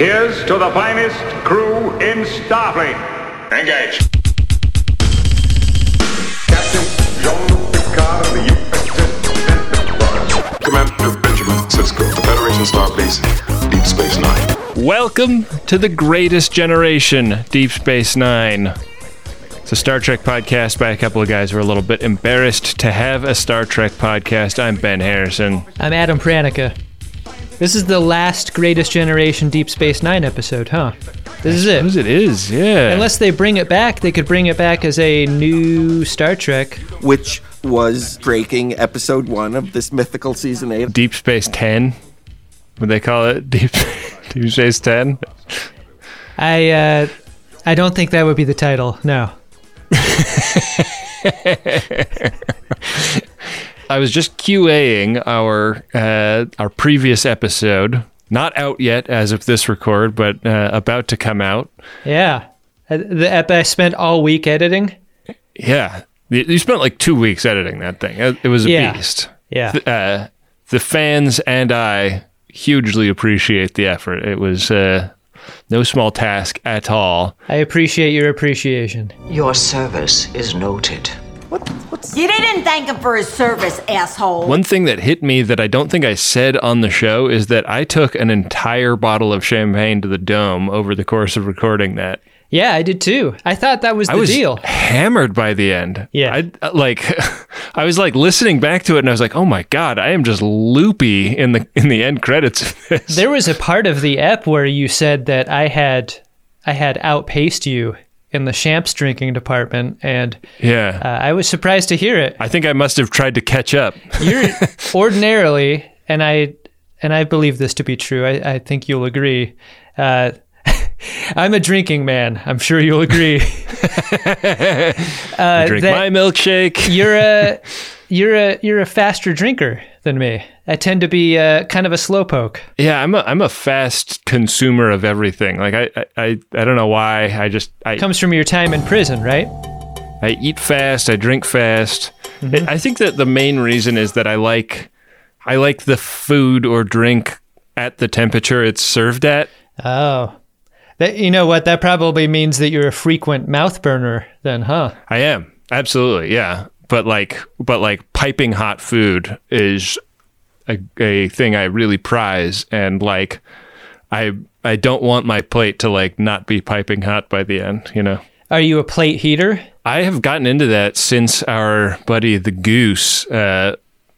Here's to the finest crew in Starfleet. Engage. Captain Jean-Luc Picard of the USS Enterprise. Commander Benjamin Sisko, the Federation Starbase, Deep Space Nine. Welcome to the greatest generation, Deep Space Nine. It's a Star Trek podcast by a couple of guys who are a little bit embarrassed to have a Star Trek podcast. I'm Ben Harrison. I'm Adam Pranica. This is the last Greatest Generation Deep Space Nine episode, huh? This is As it. it is, yeah. Unless they bring it back, they could bring it back as a new Star Trek. which was breaking episode one of this mythical season eight. Deep Space 10. Would they call it Deep, Deep Space 10? I uh, I don't think that would be the title. No. I was just QAing our uh, our previous episode, not out yet as of this record, but uh, about to come out. Yeah. Uh, The ep I spent all week editing. Yeah, you you spent like two weeks editing that thing. It it was a Yeah. beast. Yeah. uh, the fans and I hugely appreciate the effort. It was uh, no small task at all. I appreciate your appreciation. Your service is noted. You didn't thank him for his service, asshole. One thing that hit me that I don't think I said on the show is that I took an entire bottle of champagne to the dome over the course of recording that. Yeah, I did too. I thought that was the I was deal. hammered by the end. Yeah. I uh, like I was like listening back to it and I was like, "Oh my god, I am just loopy in the in the end credits of this." There was a part of the ep where you said that I had I had outpaced you in the champs drinking department, and yeah. uh, I was surprised to hear it. I think I must have tried to catch up. You're ordinarily, and I and I believe this to be true. I, I think you'll agree. Uh, I'm a drinking man. I'm sure you'll agree. uh, Drink my milkshake. you're a you're a you're a faster drinker than me. I tend to be uh, kind of a slowpoke. Yeah, I'm a I'm a fast consumer of everything. Like I I, I, I don't know why. I just I Comes from your time in prison, right? I eat fast. I drink fast. Mm-hmm. I think that the main reason is that I like I like the food or drink at the temperature it's served at. Oh. That, you know what? That probably means that you're a frequent mouth burner, then, huh? I am absolutely yeah. But like but like piping hot food is a, a thing I really prize and like I I don't want my plate to like not be piping hot by the end. You know. Are you a plate heater? I have gotten into that since our buddy the Goose uh,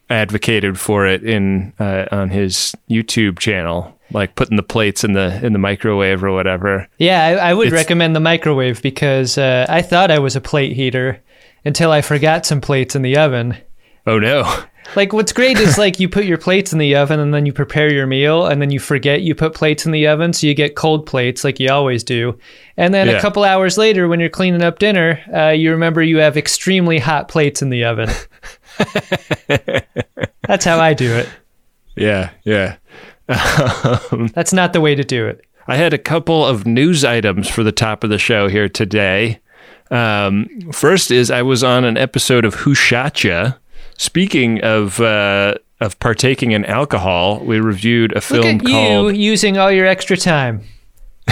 advocated for it in uh, on his YouTube channel, like putting the plates in the in the microwave or whatever. Yeah, I, I would It's- recommend the microwave because uh, I thought I was a plate heater until I forgot some plates in the oven. Oh no! Like, what's great is like you put your plates in the oven and then you prepare your meal and then you forget you put plates in the oven, so you get cold plates like you always do. And then Yeah. a couple hours later, when you're cleaning up dinner, uh, you remember you have extremely hot plates in the oven. That's how I do it. Yeah, yeah. That's not the way to do it. I had a couple of news items for the top of the show here today. Um, first is I was on an episode of Who Shot Ya. Speaking of uh, of partaking in alcohol, we reviewed a Look film at you called. using all your extra time.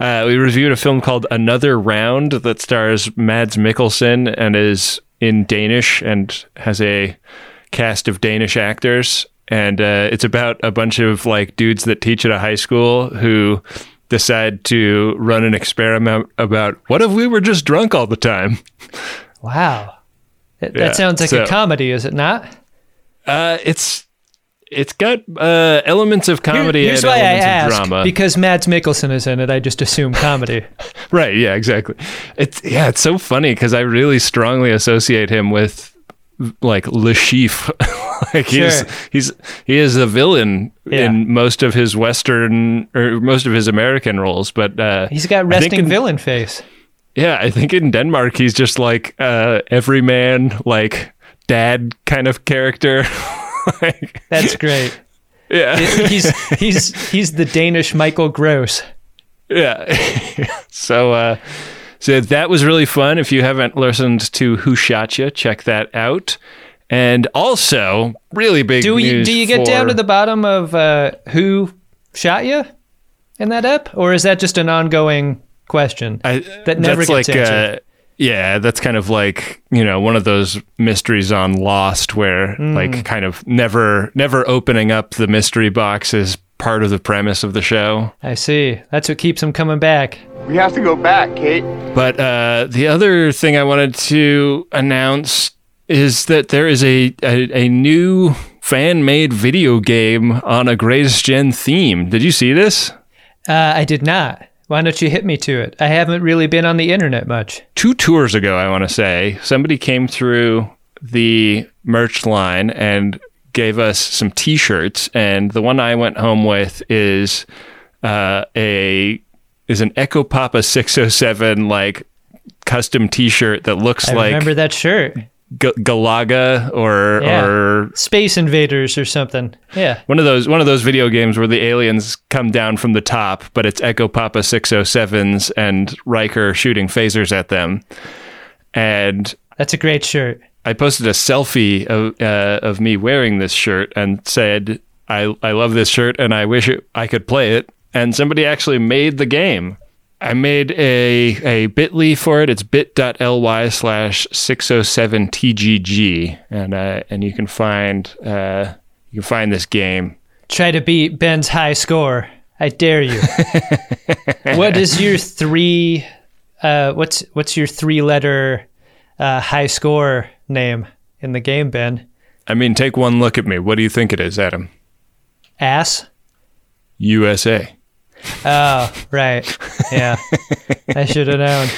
Uh, we reviewed a film called Another Round that stars Mads Mikkelsen and is in Danish and has a cast of Danish actors. And uh, it's about a bunch of like dudes that teach at a high school who decide to run an experiment about what if we were just drunk all the time. Wow. That, Yeah, that sounds like so- a comedy, is it not? Uh, it's it's got uh, elements of comedy Here's and elements ask. of drama. Because Mads Mikkelsen is in it, I just assume comedy. Right. Yeah. Exactly. It's yeah. It's so funny because I really strongly associate him with like Le Chiffre. like he's Sure. he's he is a villain Yeah. in most of his Western or most of his American roles, but uh, He's got resting in- villain face. Yeah, I think in Denmark he's just like uh, everyman, like dad kind of character. like, That's great. yeah. he's he's he's the Danish Michael Gross. Yeah. so uh so that was really fun. If you haven't listened to Who Shot Ya, check that out. And also, really big Do you do you get down to the bottom of uh, who shot you in that ep, or is that just an ongoing question I, that never gets like, answered? Uh, yeah, that's kind of like you know one of those mysteries on Lost, where Hmm. like kind of never never opening up the mystery box is part of the premise of the show. I see. That's what keeps them coming back. We have to go back, Kate. But uh, the other thing I wanted to announce is that there is a a, a new fan made video game on a Greatest Gen theme. Did you see this? Uh, I did not. Why don't you hit me to it? I haven't really been on the internet much. two tours ago, I want to say, somebody came through the merch line and gave us some T-shirts, and the one I went home with is uh, a is an Echo Papa 607 like custom T-shirt that looks I like remember that shirt. G- Galaga or Yeah. or Space Invaders or something. Yeah. one of those one of those video games where the aliens come down from the top, but it's Echo Papa 607s and Riker shooting phasers at them. And That's a great shirt. I posted a selfie of uh, of me wearing this shirt and said, "I I love this shirt and I wish it, I could play it." And somebody actually made the game. I made a a Bitly for it. It's bit.ly slash six oh seven tgg, and uh, and you can find uh, you can find this game. Try to beat Ben's high score. I dare you. what is your three? Uh, what's what's your three letter uh, high score name in the game, Ben? I mean, take one look at me. What do you think it is, Adam? Ass. USA. Oh, right. Yeah. I should have known.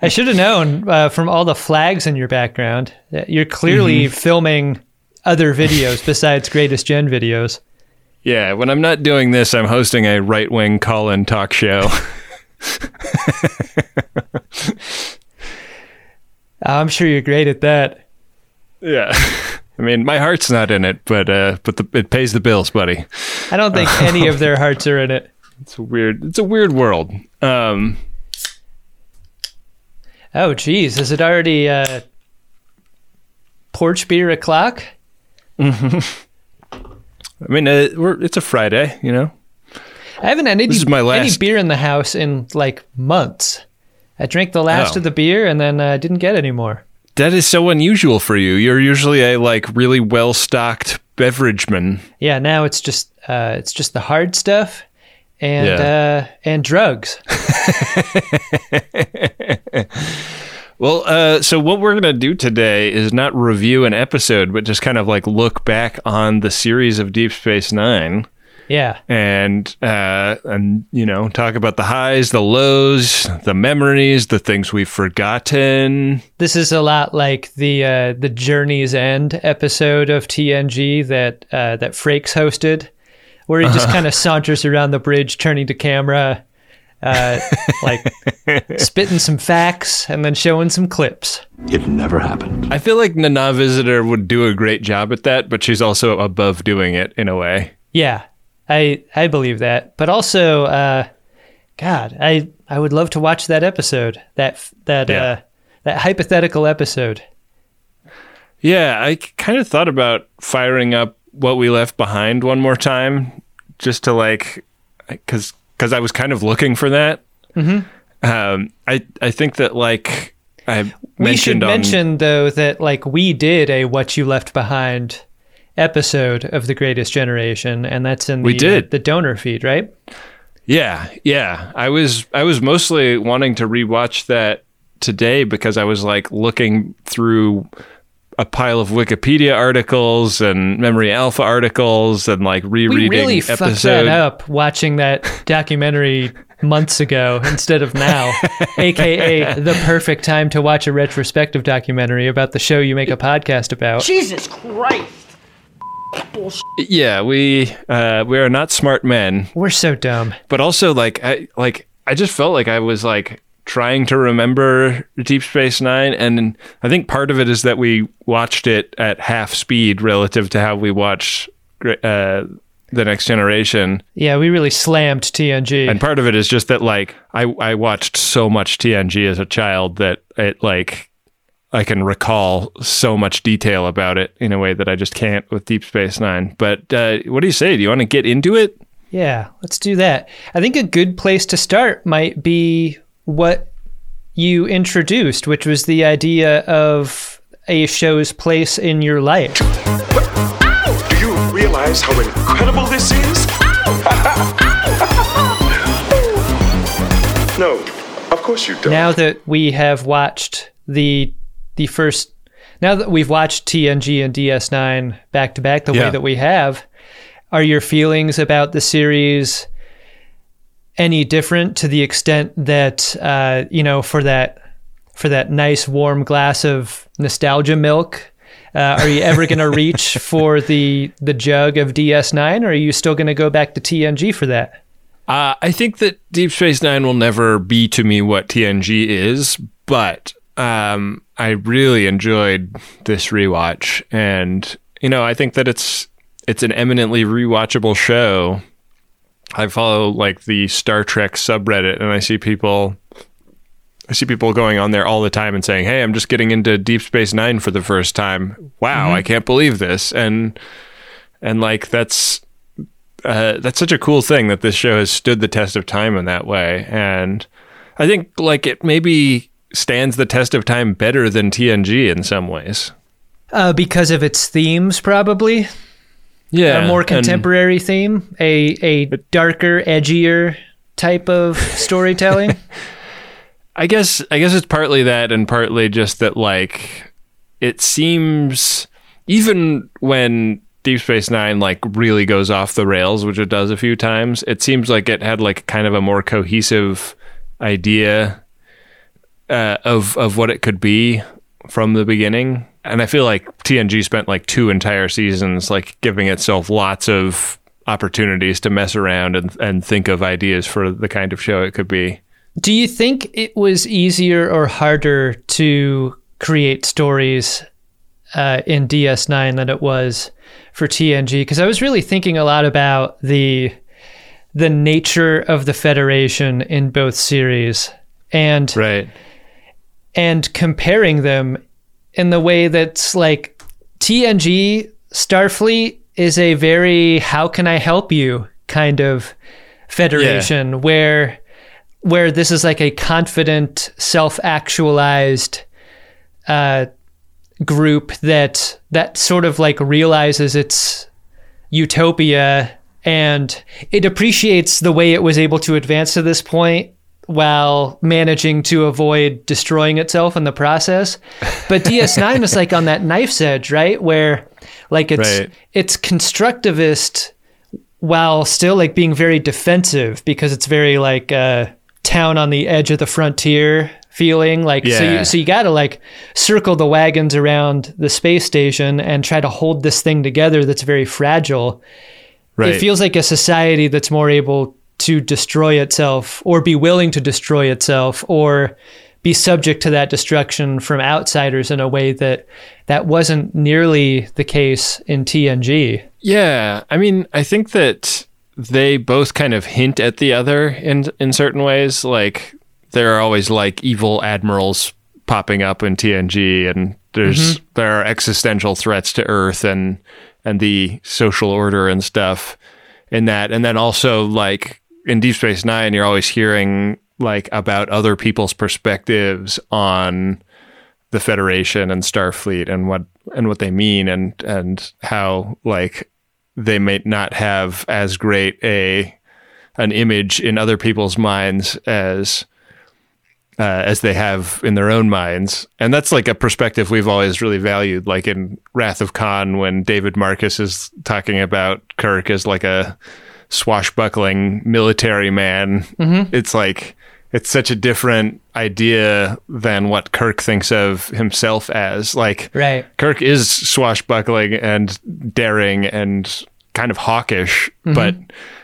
I should have known uh, from all the flags in your background. that You're clearly filming other videos besides Greatest Gen videos. Yeah, when I'm not doing this, I'm hosting a right wing call in talk show. I'm sure you're great at that. Yeah. I mean, my heart's not in it, but uh, but the, it pays the bills, buddy. I don't think any of their hearts are in it. It's a weird. It's a weird world. Um, Oh, geez. Is it already uh, porch beer o'clock? I mean, uh, we're, it's a Friday, you know. I haven't had any, This is my any beer in the house in like months. I drank the last Oh. of the beer and then uh, didn't get any more. That is so unusual for you. You're usually a like really well stocked beverageman. Yeah, now it's just uh, it's just the hard stuff and Yeah. uh, and drugs. Well, uh, so what we're gonna do today is not review an episode, but just kind of like look back on the series of Deep Space Nine. Yeah, and uh, and you know talk about the highs, the lows, the memories, the things we've forgotten. this is a lot like the uh, the Journey's End episode of TNG that uh, that Frakes hosted, where he just kind of saunters around the bridge, turning to camera, uh, like spitting some facts and then showing some clips. It never happened. I feel like Nana Visitor would do a great job at that, but she's also above doing it in a way. Yeah, I I believe that. But also, uh, God, I I would love to watch that episode. That that Yeah. uh, that hypothetical episode. Yeah, I kind of thought about firing up what we left behind one more time, just to like, because because I was kind of looking for that. Mm-hmm. Um, I I think that like I We should on mention though that like we did a "What You Left Behind" episode of the Greatest Generation, and that's in the We did. uh, the donor feed, right? Yeah, yeah. I was I was mostly wanting to rewatch that today because I was like looking through a pile of Wikipedia articles and Memory Alpha articles and like rereading we really episode. fucked that up watching that documentary months ago instead of now, aka the perfect time to watch a retrospective documentary about the show you make a podcast about. Jesus Christ. Yeah, we uh, we are not smart men, We're so dumb. but also like I like I just felt like I was like trying to remember Deep Space Nine, and I think part of it is that we watched it at half speed relative to how we watch uh, the Next Generation, Yeah, we really slammed TNG. and part of it is just that like I I watched so much TNG as a child that it like I can recall so much detail about it in a way that I just can't with Deep Space Nine. But uh, what do you say? Do you want to get into it? Yeah, let's do that. I think a good place to start might be what you introduced, which was the idea of a show's place in your life. Do you realize how incredible this is? no, of course you don't. Now that we have watched the the first now that we've watched TNG and DS9 back to back the way that we have, are your feelings about the series any different to the extent that uh, you know for that for that nice warm glass of nostalgia milk? Uh, are you ever going to reach for the the jug of DS9, or are you still going to go back to TNG for that? Uh, I think that Deep Space Nine will never be to me what TNG is, but um, I really enjoyed this rewatch, and you know, I think that it's it's an eminently rewatchable show. I follow like the Star Trek subreddit, and I see people. I see people going on there all the time and saying, "Hey, I'm just getting into Deep Space Nine for the first time. Wow, I can't believe this!" And and like that's uh, that's such a cool thing that this show has stood the test of time in that way, and I think like it maybe stands the test of time better than TNG in some ways. Uh, because of its themes, probably. Yeah, a more contemporary theme, a a darker, edgier type of storytelling. I guess I guess it's partly that and partly just that like it seems even when Deep Space 9 like really goes off the rails, which it does a few times, it seems like it had like kind of a more cohesive idea uh, of of what it could be from the beginning. And I feel like TNG spent like two entire seasons like giving itself lots of opportunities to mess around and, and think of ideas for the kind of show it could be. Do you think it was easier or harder to create stories uh, in DS9 than it was for TNG? Because I was really thinking a lot about the the nature of the Federation in both series and Right. And comparing them in the way that's like TNG Starfleet is a very how can I help you kind of federation where where this is like a confident self-actualized uh, group that that sort of like realizes its utopia and it appreciates the way it was able to advance to this point while managing to avoid destroying itself in the process. But DS9 is like on that knife's edge, right? Where like it's Right. it's constructivist while still like being very defensive because it's very like uh town on the edge of the frontier feeling like so you so you got to like circle the wagons around the space station and try to hold this thing together that's very fragile Right. it feels like a society that's more able to destroy itself or be willing to destroy itself or be subject to that destruction from outsiders in a way that that wasn't nearly the case in TNG. Yeah, I mean, I think that they both kind of hint at the other in in certain ways. Like there are always like evil admirals popping up in TNG, and there's mm-hmm. there are existential threats to Earth and and the social order and stuff in that. And then also like in Deep Space Nine, you're always hearing like about other people's perspectives on the Federation and Starfleet and what and what they mean and and how like they may not have as great a an image in other people's minds as uh, as they have in their own minds, and that's like a perspective we've always really valued. Like in Wrath of Khan, when David Marcus is talking about Kirk as like a swashbuckling military man, mm-hmm. it's like it's such a different idea than what Kirk thinks of himself as. Like Right. Kirk is swashbuckling and daring and kind of hawkish, mm-hmm. but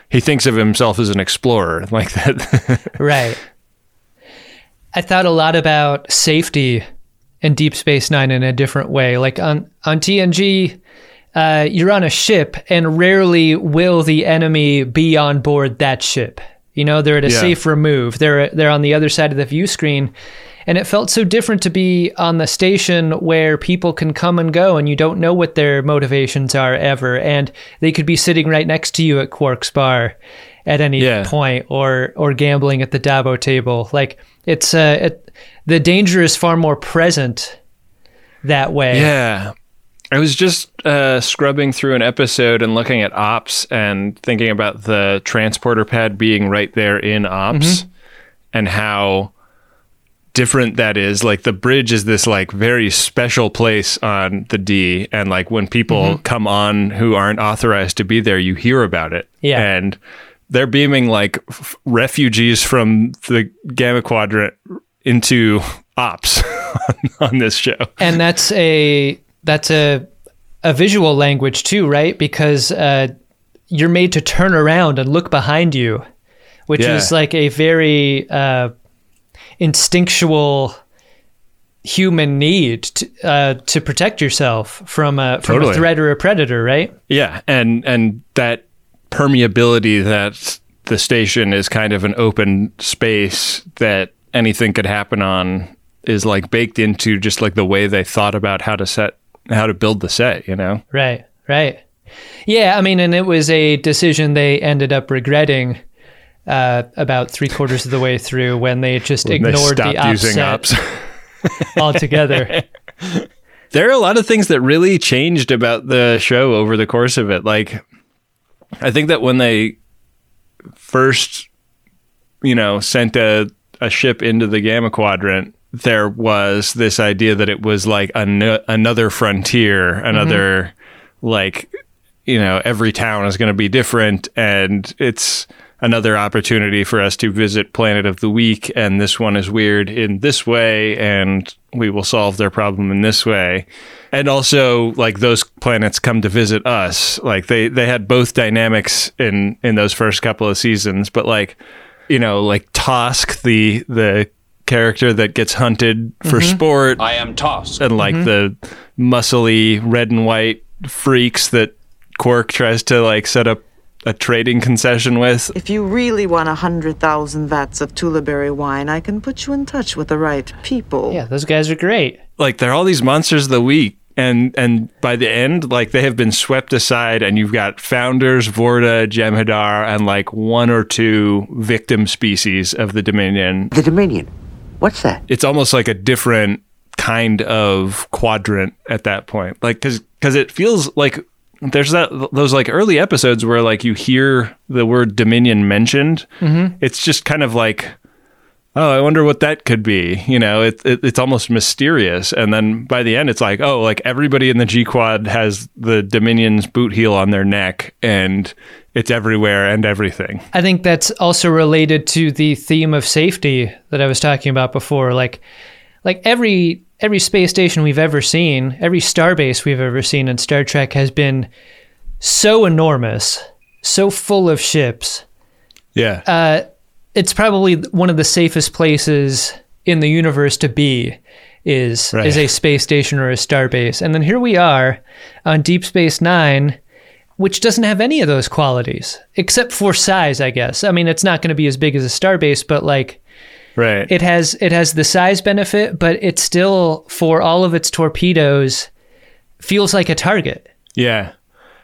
he thinks of himself as an explorer like that. Right. I thought a lot about safety in Deep Space Nine in a different way. Like on on TNG, uh, you're on a ship, and rarely will the enemy be on board that ship. You know, they're at a Yeah. safe remove. They're they're on the other side of the view screen, And it felt so different to be on the station where people can come and go and you don't know what their motivations are ever. And they could be sitting right next to you at Quark's bar at any Yeah. point or or gambling at the Dabo table. Like it's uh it, the danger is far more present that way. Yeah. I was just uh, scrubbing through an episode and looking at ops and thinking about the transporter pad being right there in ops and how different that is. Like the bridge is this like very special place on the D and like when people come on who aren't authorized to be there, you hear about it. Yeah. And they're beaming like f- refugees from the Gamma Quadrant into ops on this show. and that's a that's a a visual language too, right? Because uh, you're made to turn around and look behind you, which Yeah. is like a very uh, instinctual human need to, uh, to protect yourself from a from Totally. a threat or a predator, right? Yeah, and and that permeability that the station is kind of an open space that anything could happen on is like baked into just like the way they thought about how to set how to build the set, you know. Right, right. Yeah, I mean, and it was a decision they ended up regretting uh, about three quarters of the way through when they just When ignored stopped the ops. altogether. there are a lot of things that really changed about the show over the course of it. Like, I think that when they first, you know, sent a, a ship into the Gamma Quadrant, there was this idea that it was like an- another frontier, another, like, you know, every town is going to be different and it's another opportunity for us to visit Planet of the Week. And this one is weird in this way, and we will solve their problem in this way. And also, like those planets come to visit us. Like they they had both dynamics in in those first couple of seasons, but like you know, like Tosk, the the character that gets hunted for mm-hmm. sport, I am Tosk. and like mm-hmm. the muscly red and white freaks that Quark tries to like set up a trading concession with. If you really want a hundred thousand vats of Tulaberry wine, I can put you in touch with the right people. yeah, those guys are great. Like they're all these monsters of the week. And and by the end, like they have been swept aside, and you've got founders, Vorta, Jem'Hadar, and like one or two victim species of the Dominion. The Dominion. What's that? It's almost like a different kind of quadrant at that point. Like because because it feels like there's that those like early episodes where like you hear the word Dominion mentioned. Mm-hmm. It's just kind of like oh, I wonder what that could be. You know, it, it, it's almost mysterious. And then by the end, it's like, oh, like everybody in the G Quad has the Dominion's boot heel on their neck and it's everywhere and everything. I think that's also related to the theme of safety that I was talking about before. Like, like every every space station we've ever seen, every starbase we've ever seen in Star Trek has been so enormous, so full of ships. Yeah. Uh, it's probably one of the safest places in the universe to be is Right. is a space station or a starbase. And then here we are on Deep Space 9 which doesn't have any of those qualities except for size, I guess. I mean, it's not going to be as big as a starbase, but like right. it has it has the size benefit, but it still for all of its torpedoes feels like a target. Yeah.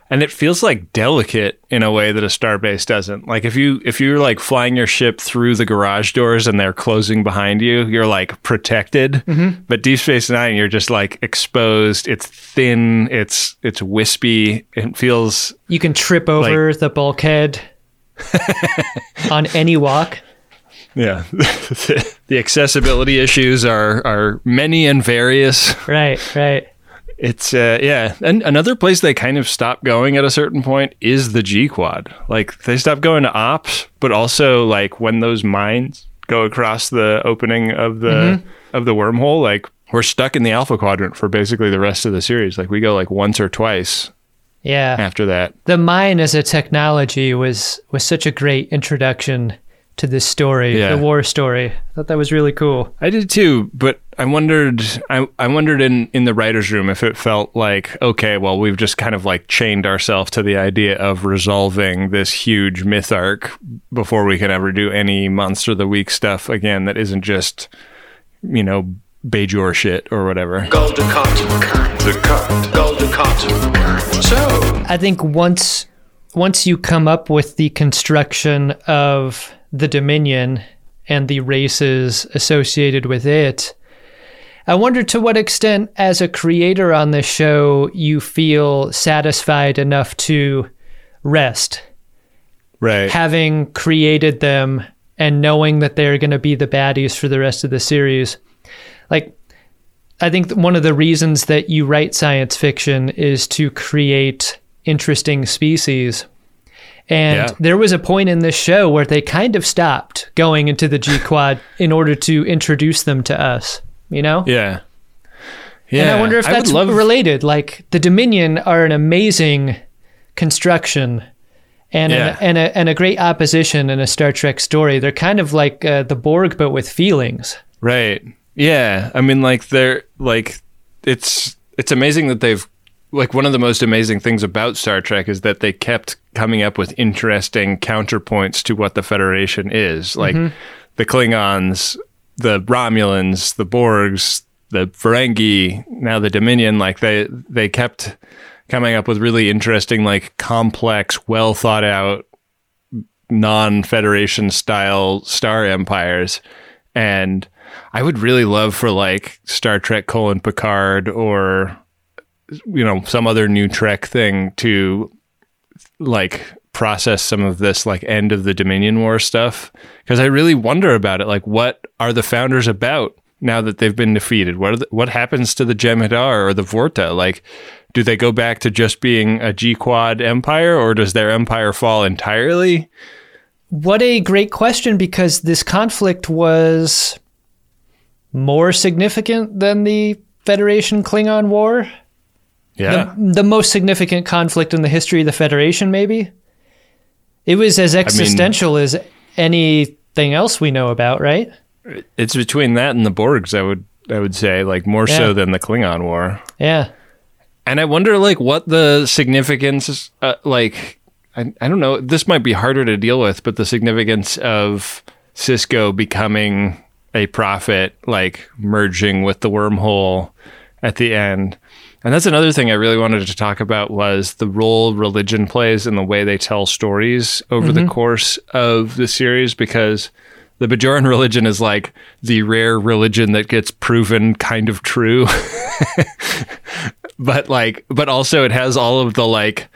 And it feels like delicate in a way that a starbase doesn't. Like if you if you're like flying your ship through the garage doors and they're closing behind you, you're like protected. Mm-hmm. But Deep Space 9 you're just like exposed. It's thin, it's it's wispy. It feels You can trip over the bulkhead on any walk. yeah. the accessibility issues are are many and various. Right, right. It's uh, yeah, and another place they kind of stop going at a certain point is the G Quad. Like they stop going to ops, but also like when those mines go across the opening of the of the wormhole, like we're stuck in the Alpha Quadrant for basically the rest of the series. Like we go like once or twice Yeah. after that. The mine as a technology was was such a great introduction to this story, Yeah. the war story. I thought that was really cool. I did too, but I wondered I, I wondered in, in the writer's room if it felt like, okay, well, we've just kind of like chained ourselves to the idea of resolving this huge myth arc before we can ever do any monster of the week stuff again that isn't just you know, Bajor shit or whatever. Gul Dukat. The cut. Gul Dukat. So, I think once once you come up with the construction of the Dominion and the races associated with it, I wonder to what extent, as a creator on this show, you feel satisfied enough to rest, Right. having created them and knowing that they're going to be the baddies for the rest of the series. Like, I think one of the reasons that you write science fiction is to create interesting species. And Yeah. there was a point in this show where they kind of stopped going into the G Quad in order to introduce them to us, you know? yeah. Yeah. And I wonder if that's love- related. Like the Dominion are an amazing construction and Yeah. an, and a and a great opposition in a Star Trek story. They're kind of like uh, the Borg, but with feelings. Right. Yeah. I mean, like they're like it's it's amazing that they've like one of the most amazing things about Star Trek is that they kept coming up with interesting counterpoints to what the Federation is. Like mm-hmm. the Klingons, the Romulans, the Borgs, the Ferengi, now the Dominion. Like they they kept coming up with really interesting, like complex, well thought out non-federation style star empires and i would really love for like star trek colon picard or you know some other new trek thing to like process some of this like end of the dominion war stuff. Because i really wonder about it. Like what are the founders about now that they've been defeated? What the, what happens to the jem'hadar or the vorta? Like do they go back to just being a g quad empire or does their empire fall entirely? What a great question because this conflict was more significant than the Federation Klingon War. Yeah The, the most significant conflict in the history of the Federation, maybe. It was as existential as anything else we know about, right? it's between that and the borgs i would i would say like more Yeah. so than the klingon war Yeah. And I wonder, like, what the significance, uh, like, I, I don't know, this might be harder to deal with, but the significance of Sisko becoming a prophet, like, merging with the wormhole at the end. And that's another thing I really wanted to talk about was the role religion plays in the way they tell stories over the mm-hmm. course of the series, because the Bajoran religion is like the rare religion that gets proven kind of true. but like but also it has all of the like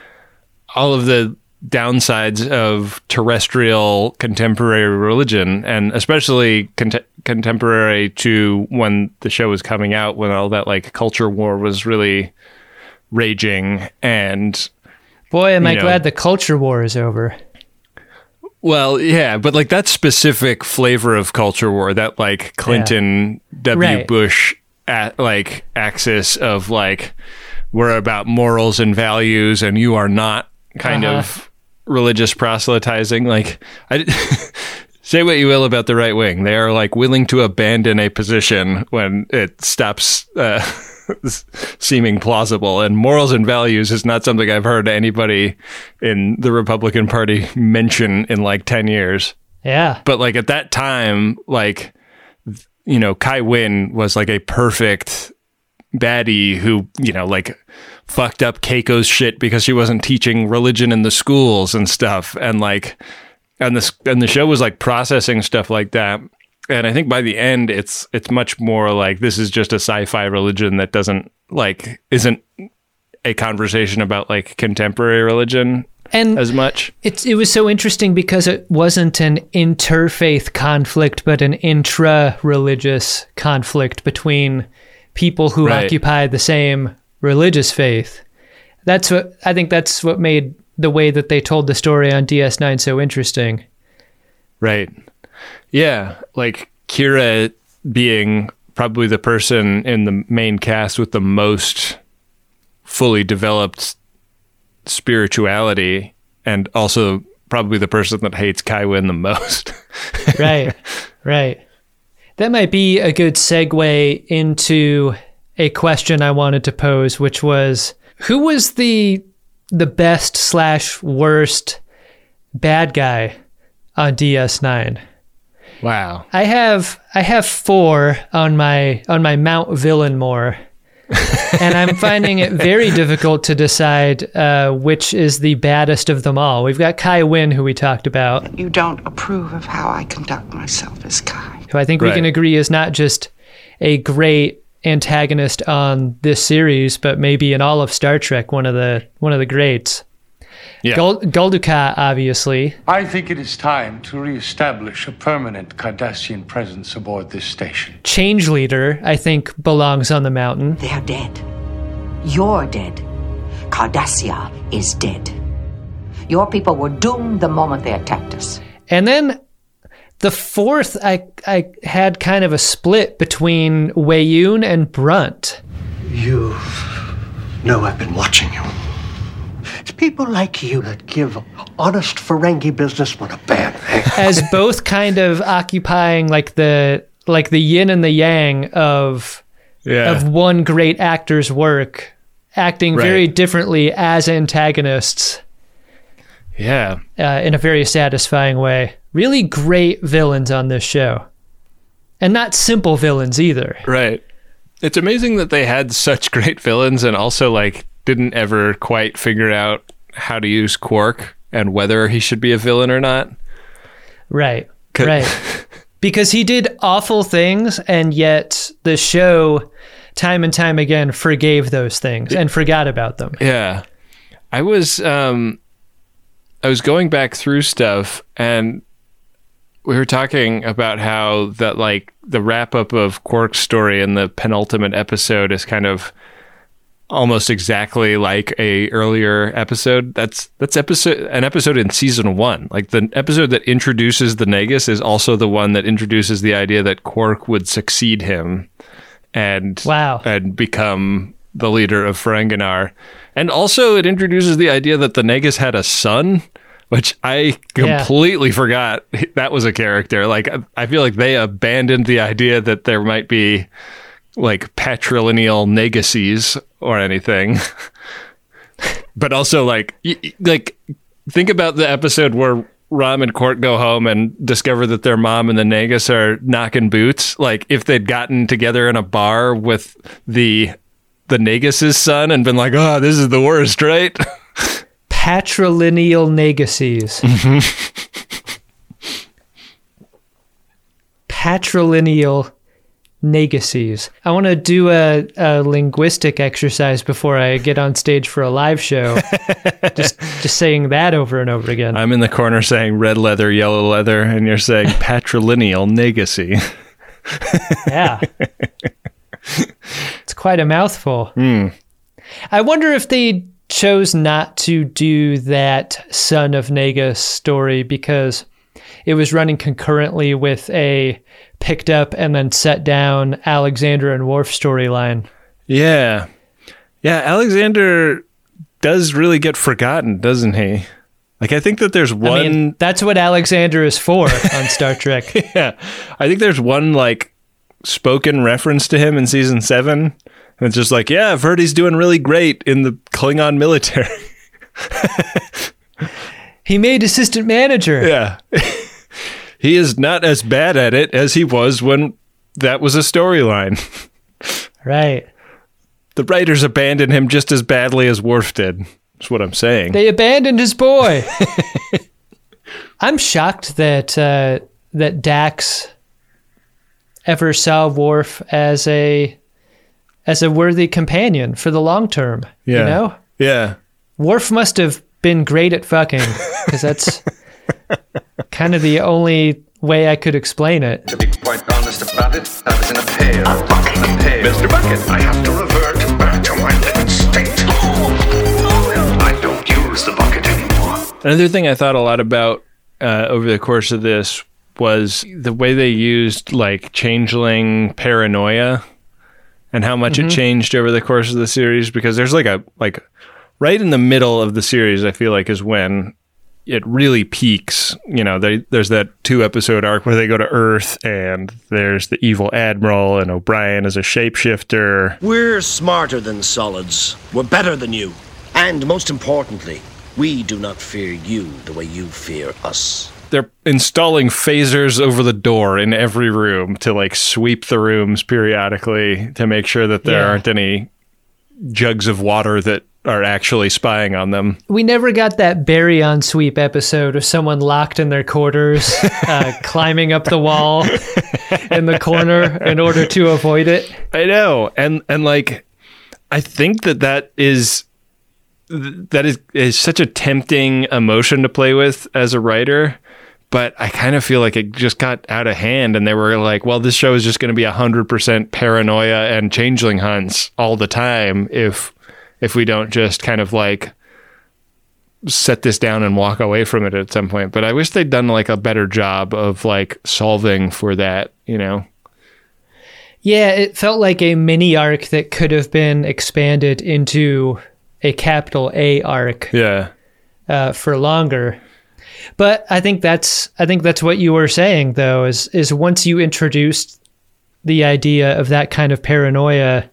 all of the downsides of terrestrial contemporary religion and especially cont- contemporary to when the show was coming out when all that like culture war was really raging and Boy, am I know. glad the culture war is over. well yeah but like that specific flavor of culture war that like clinton w Right. bush at like axis of like we're about morals and values and you are not kind Uh-huh. of religious proselytizing like i say what you will about the right wing they are like willing to abandon a position when it stops uh, seeming plausible and morals and values is not something i've heard anybody in the republican party mention in like 10 years Yeah. but like at that time like you know kai wynn was like a perfect baddie who you know like fucked up keiko's shit because she wasn't teaching religion in the schools and stuff. And like and this and the show was like processing stuff like that. And i think by the end it's it's much more like this is just a sci-fi religion that doesn't like isn't a conversation about like contemporary religion And as much. It's it was so interesting because it wasn't an interfaith conflict, but an intra-religious conflict between people who Right. occupy the same religious faith. That's what I think. That's what made the way that they told the story on DS9 so interesting. Right. Yeah. Like Kira being probably the person in the main cast with the most fully developed spirituality and also probably the person that hates Kai Wynn the most. right, right. That might be a good segue into a question I wanted to pose, which was who was the the best slash worst bad guy on DS9? Wow. I have I have four on my on my Mount Villain more. and I'm finding it very difficult to decide uh, which is the baddest of them all. We've got Kai Wynn, who we talked about, You don't approve of how I conduct myself as Kai. who I think we can agree is not just a great antagonist on this series, but maybe in all of Star Trek, one of the one of the greats. Yeah. Gul- Gul Dukat, obviously. I think it is time to re-establish a permanent Cardassian presence aboard this station. Change Leader, I think, belongs on the mountain. They are dead. You're dead. Cardassia is dead. Your people were doomed the moment they attacked us. And then the fourth, I I had kind of a split between Weyoun and Brunt. You know I've been watching you. It's people like you that give honest Ferengi businessmen a bad name. as both kind of occupying like the like the yin and the yang of Yeah. of one great actor's work acting very differently as antagonists Yeah. uh, in a very satisfying way really great villains on this show and not simple villains either Right. It's amazing that they had such great villains and also like didn't ever quite figure out how to use Quark and whether he should be a villain or not. right right because he did awful things and yet the show time and time again forgave those things and forgot about them Yeah. I was um I was going back through stuff and we were talking about how that like the wrap up of Quark's story in the penultimate episode is kind of almost exactly like a earlier episode. That's that's episode an episode in season one. Like the episode that introduces the Negus is also the one that introduces the idea that Quark would succeed him and Wow. and become the leader of Ferenginar. And also it introduces the idea that the Negus had a son, which I Yeah. completely forgot that was a character. Like I- feel like they abandoned the idea that there might be like patrilineal neguses or anything. but also like like think about the episode where Rom and Quark go home and discover that their mom and the Negus are knocking boots. Like if they'd gotten together in a bar with the the Negus's son and been like, "Oh, this is the worst," right? patrilineal neguses. patrilineal neguses. I want to do a, a linguistic exercise before I get on stage for a live show. just just saying that over and over again. I'm in the corner saying red leather, yellow leather, and you're saying patrilineal negacy. yeah. it's quite a mouthful. Hmm. I wonder if they chose not to do that Son of Negus story because it was running concurrently with a picked up and then set down Alexander and Worf storyline. Yeah. Yeah, Alexander does really get forgotten, doesn't he? Like I think that there's one I mean, that's what Alexander is for on Star Trek. yeah. I think there's one like spoken reference to him in season 7. And it's just like, yeah, I've heard he's doing really great in the Klingon military. he made assistant manager. Yeah. he is not as bad at it as he was when that was a storyline. Right. The writers abandoned him just as badly as Worf did. That's what I'm saying. They abandoned his boy. I'm shocked that uh, that Dax ever saw Worf as a as a worthy companion for the long term. yeah. You know, Yeah. Worf must have been great at fucking because that's kind of the only way I could explain it. To be quite honest about it, I was in a pail. A bucket. A pail. Mr. Bucket, I have to revert back to my living state. I don't use the bucket anymore. Another thing I thought a lot about uh, over the course of this was the way they used like changeling paranoia and how much Mhm. it changed over the course of the series because there's like a like right in the middle of the series I feel like is when it really peaks you know they, there's that two episode arc where they go to earth and there's the evil admiral and o'brien is a shapeshifter We're smarter than solids. We're better than you. And most importantly, we do not fear you the way you fear us. They're installing phasers over the door in every room to like sweep the rooms periodically to make sure that there Yeah. aren't any jugs of water that are actually spying on them. We never got that baryon sweep episode of someone locked in their quarters, uh, climbing up the wall in the corner in order to avoid it. I know, and and like, I think that that is that is is such a tempting emotion to play with as a writer. But I kind of feel like it just got out of hand, and they were like, "Well, this show is just going to be hundred percent paranoia and changeling hunts all the time if if we don't just kind of like set this down and walk away from it at some point." But I wish they'd done like a better job of like solving for that, you know. Yeah, it felt like a mini arc that could have been expanded into a capital A arc Yeah. uh, for longer. But I think that's I think that's what you were saying though is is once you introduced the idea of that kind of paranoia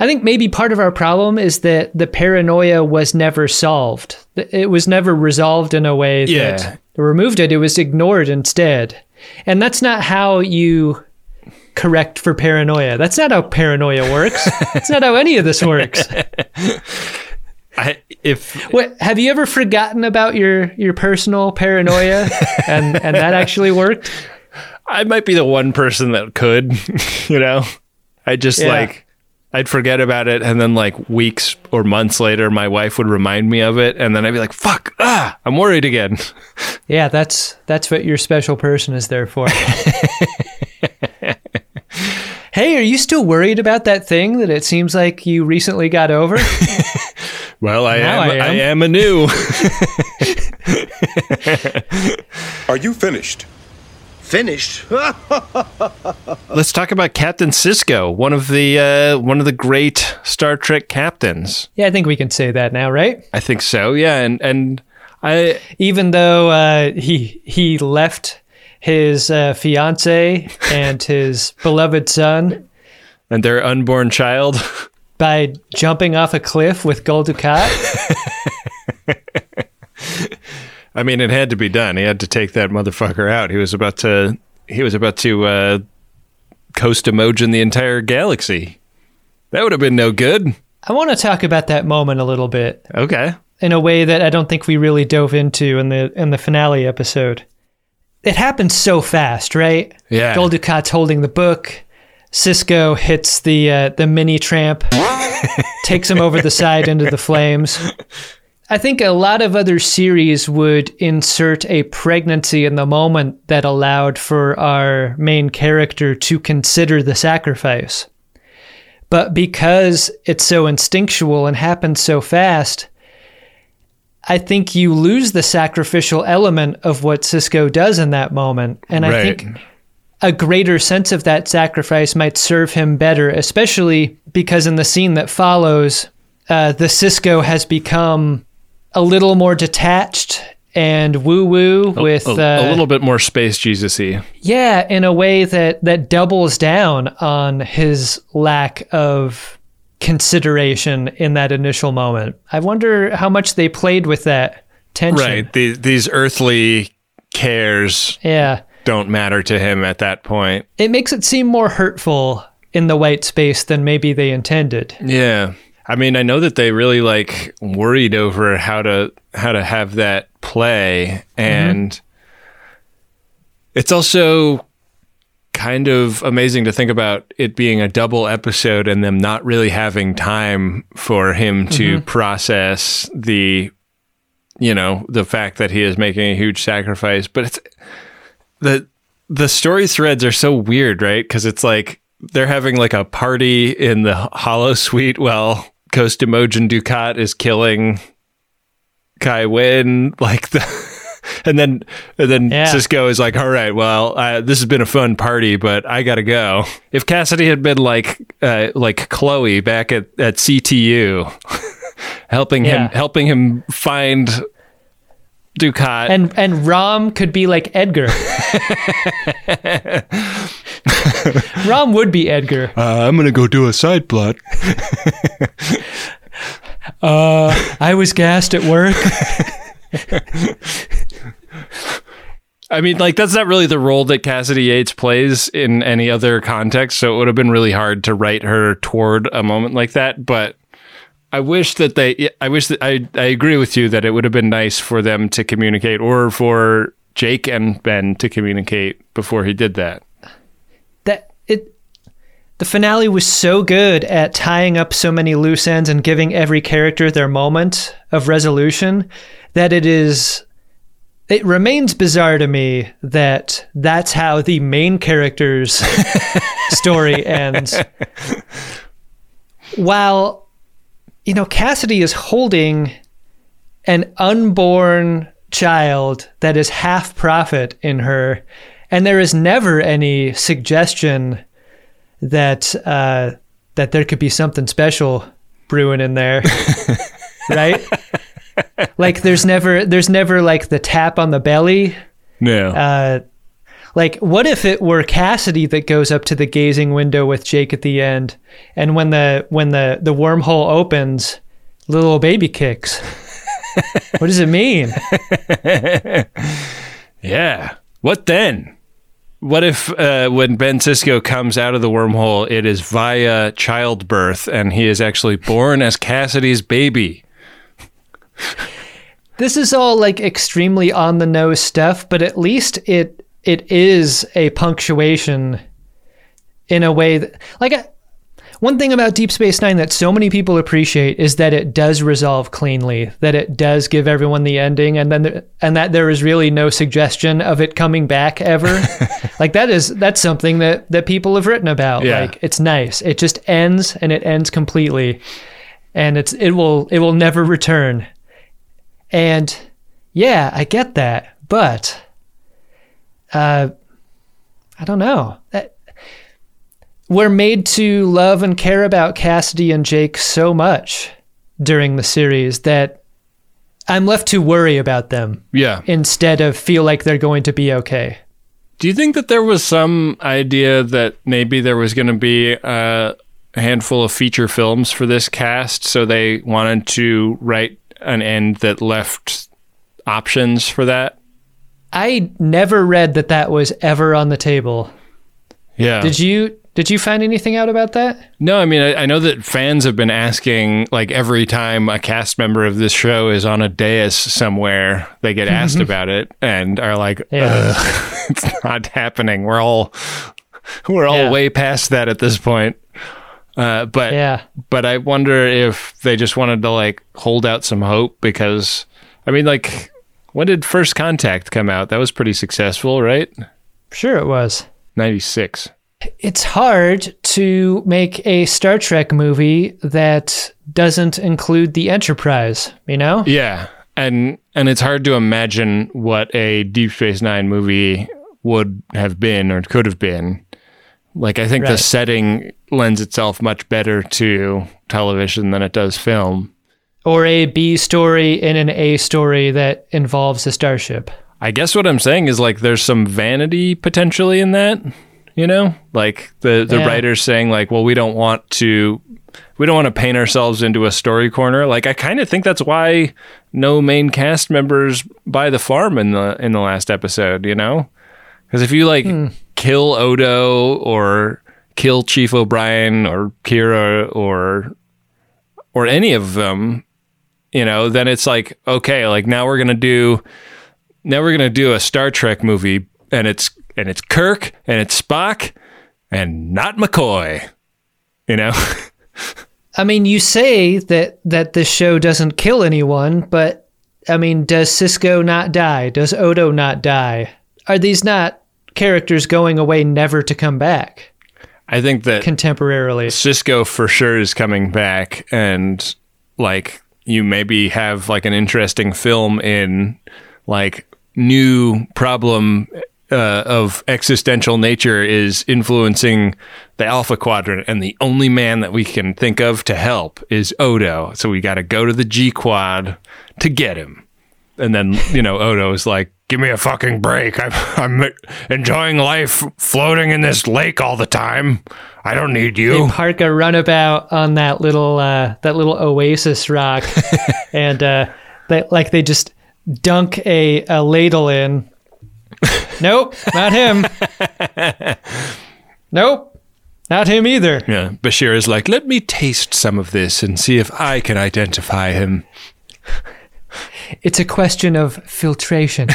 I think maybe part of our problem is that the paranoia was never solved. It was never resolved in a way Yeah. that removed it. It was ignored instead. And that's not how you correct for paranoia. That's not how paranoia works. That's not how any of this works. I if What have you ever forgotten about your your personal paranoia and and that actually worked? I might be the one person that could, you know. I just Yeah. like I'd forget about it and then like weeks or months later my wife would remind me of it and then I'd be like, "Fuck, ah, I'm worried again." Yeah, that's that's what your special person is there for. hey, are you still worried about that thing that it seems like you recently got over? Well, I am, I I am. am anew. Are you finished? Finished? Let's talk about Captain Sisko, one of the uh, one of the great Star Trek captains. yeah, I think we can say that now, right? I think so. Yeah, and and I Even though uh, he he left his uh, fiance and his beloved son and their unborn child. by jumping off a cliff with Gul Dukat. I mean, it had to be done. He had to take that motherfucker out. He was about to. He was about to uh, coast Emojin the entire galaxy. That would have been no good. I want to talk about that moment a little bit. Okay. in a way that I don't think we really dove into in the in the finale episode. It happened so fast, right? Yeah. Dukat's holding the book. Sisko hits the uh, the mini tramp, takes him over the side into the flames. I think a lot of other series would insert a pregnancy in the moment that allowed for our main character to consider the sacrifice. But because it's so instinctual and happens so fast, I think you lose the sacrificial element of what Sisko does in that moment. And I think a greater sense of that sacrifice might serve him better, especially because in the scene that follows, uh, the Sisko has become a little more detached and woo woo with a, uh, a little bit more space Jesus-y. yeah, in a way that that doubles down on his lack of consideration in that initial moment. I wonder how much they played with that tension. Right. These these earthly cares Yeah. Don't matter to him at that point. It makes it seem more hurtful in the white space than maybe they intended. Yeah. I mean, I know that they really like worried over how to how to have that play and it's also kind of amazing to think about it being a double episode and them not really having time for him to Mhm. process the you know, the fact that he is making a huge sacrifice, but it's the the story threads are so weird, right? Because it's like they're having like a party in the holosuite while Ghost Emojin Dukat is killing Kai Wynn, like the. And then, and then Yeah. Sisko is like, "All right, well, uh, this has been a fun party, but I gotta go." If Cassidy had been like, uh, like Chloe back at, at CTU, helping him, helping him find Dukat, And and Rom could be like Edgar. Rom would be Edgar. uh, I'm gonna go do a side plot. Uh, I was gassed at work. I mean, like that's not really the role that Cassidy Yates plays in any other context. So it would have been really hard to write her toward a moment like that. But I wish that they. I wish that I. I agree with you that it would have been nice for them to communicate, or for Jake and Ben to communicate before he did that. that it the finale was so good at tying up so many loose ends and giving every character their moment of resolution that it is it remains bizarre to me that that's how the main character's story ends while you know Cassidy is holding an unborn child that is half prophet in her and there is never any suggestion that uh, that there could be something special brewing in there, right? like there's never there's never like the tap on the belly. No. Uh, like what if it were Cassidy that goes up to the gazing window with Jake at the end, and when the when the the wormhole opens, little baby kicks. what does it mean? yeah. What then? What if uh, when Ben Sisko comes out of the wormhole, it is via childbirth and he is actually born as Cassidy's baby? This is all like extremely on the nose stuff, but at least it it is a punctuation in a way that like I, one thing about Deep Space Nine that so many people appreciate is that it does resolve cleanly, that it does give everyone the ending, and then there, and that there is really no suggestion of it coming back ever. like that is that's something that that people have written about. Yeah. Like it's nice. It just ends and it ends completely, and it's it will it will never return. And yeah, I get that, but uh, I don't know. That, we're made to love and care about Cassidy and Jake so much during the series that I'm left to worry about them Yeah. instead of feel like they're going to be okay. Do you think that there was some idea that maybe there was going to be uh, a handful of feature films for this cast, so they wanted to write an end that left options for that? I never read that that was ever on the table. Yeah. Did you did you find anything out about that? No, I mean, I, I know that fans have been asking, like, every time a cast member of this show is on a dais somewhere, they get asked about it and are like, Yeah. It's not happening. We're all, we're all Yeah. way past that at this point. Uh, but, Yeah. but I wonder if they just wanted to, like, hold out some hope because, I mean, like, when did First Contact come out? That was pretty successful, right? Sure it was. 96. It's hard to make a Star Trek movie that doesn't include the Enterprise, you know? Yeah, and and it's hard to imagine what a Deep Space Nine movie would have been or could have been. Like I think the setting lends itself much better to television than it does film. Or a B story in an A story that involves a starship. I guess what I'm saying is like there's some vanity potentially in that, you know? Like the the Yeah. writers saying like, well, we don't want to we don't want to paint ourselves into a story corner. Like I kind of think that's why no main cast members buy the farm in the in the last episode, you know? Cuz if you like hmm. kill Odo or kill Chief O'Brien or Kira or or any of them, you know, then it's like okay, like now we're going to do now we're gonna do a Star Trek movie, and it's and it's Kirk and it's Spock, and not McCoy. You know, I mean, you say that that this show doesn't kill anyone, but I mean, does Sisko not die? Does Odo not die? Are these not characters going away never to come back I think that contemporarily? Sisko for sure is coming back, and like you maybe have like an interesting film in like new problem uh, of existential nature is influencing the Alpha Quadrant, and the only man that we can think of to help is Odo. So we got to go to the G Quad to get him. And then you know Odo is like, "Give me a fucking break! I'm I'm enjoying life, floating in this lake all the time. I don't need you." They park a runabout on that little uh, that little oasis rock, and uh, they like they just dunk a, a ladle in, nope, not him. nope, not him either. Yeah, Bashir is like, let me taste some of this and see if I can identify him. It's a question of filtration.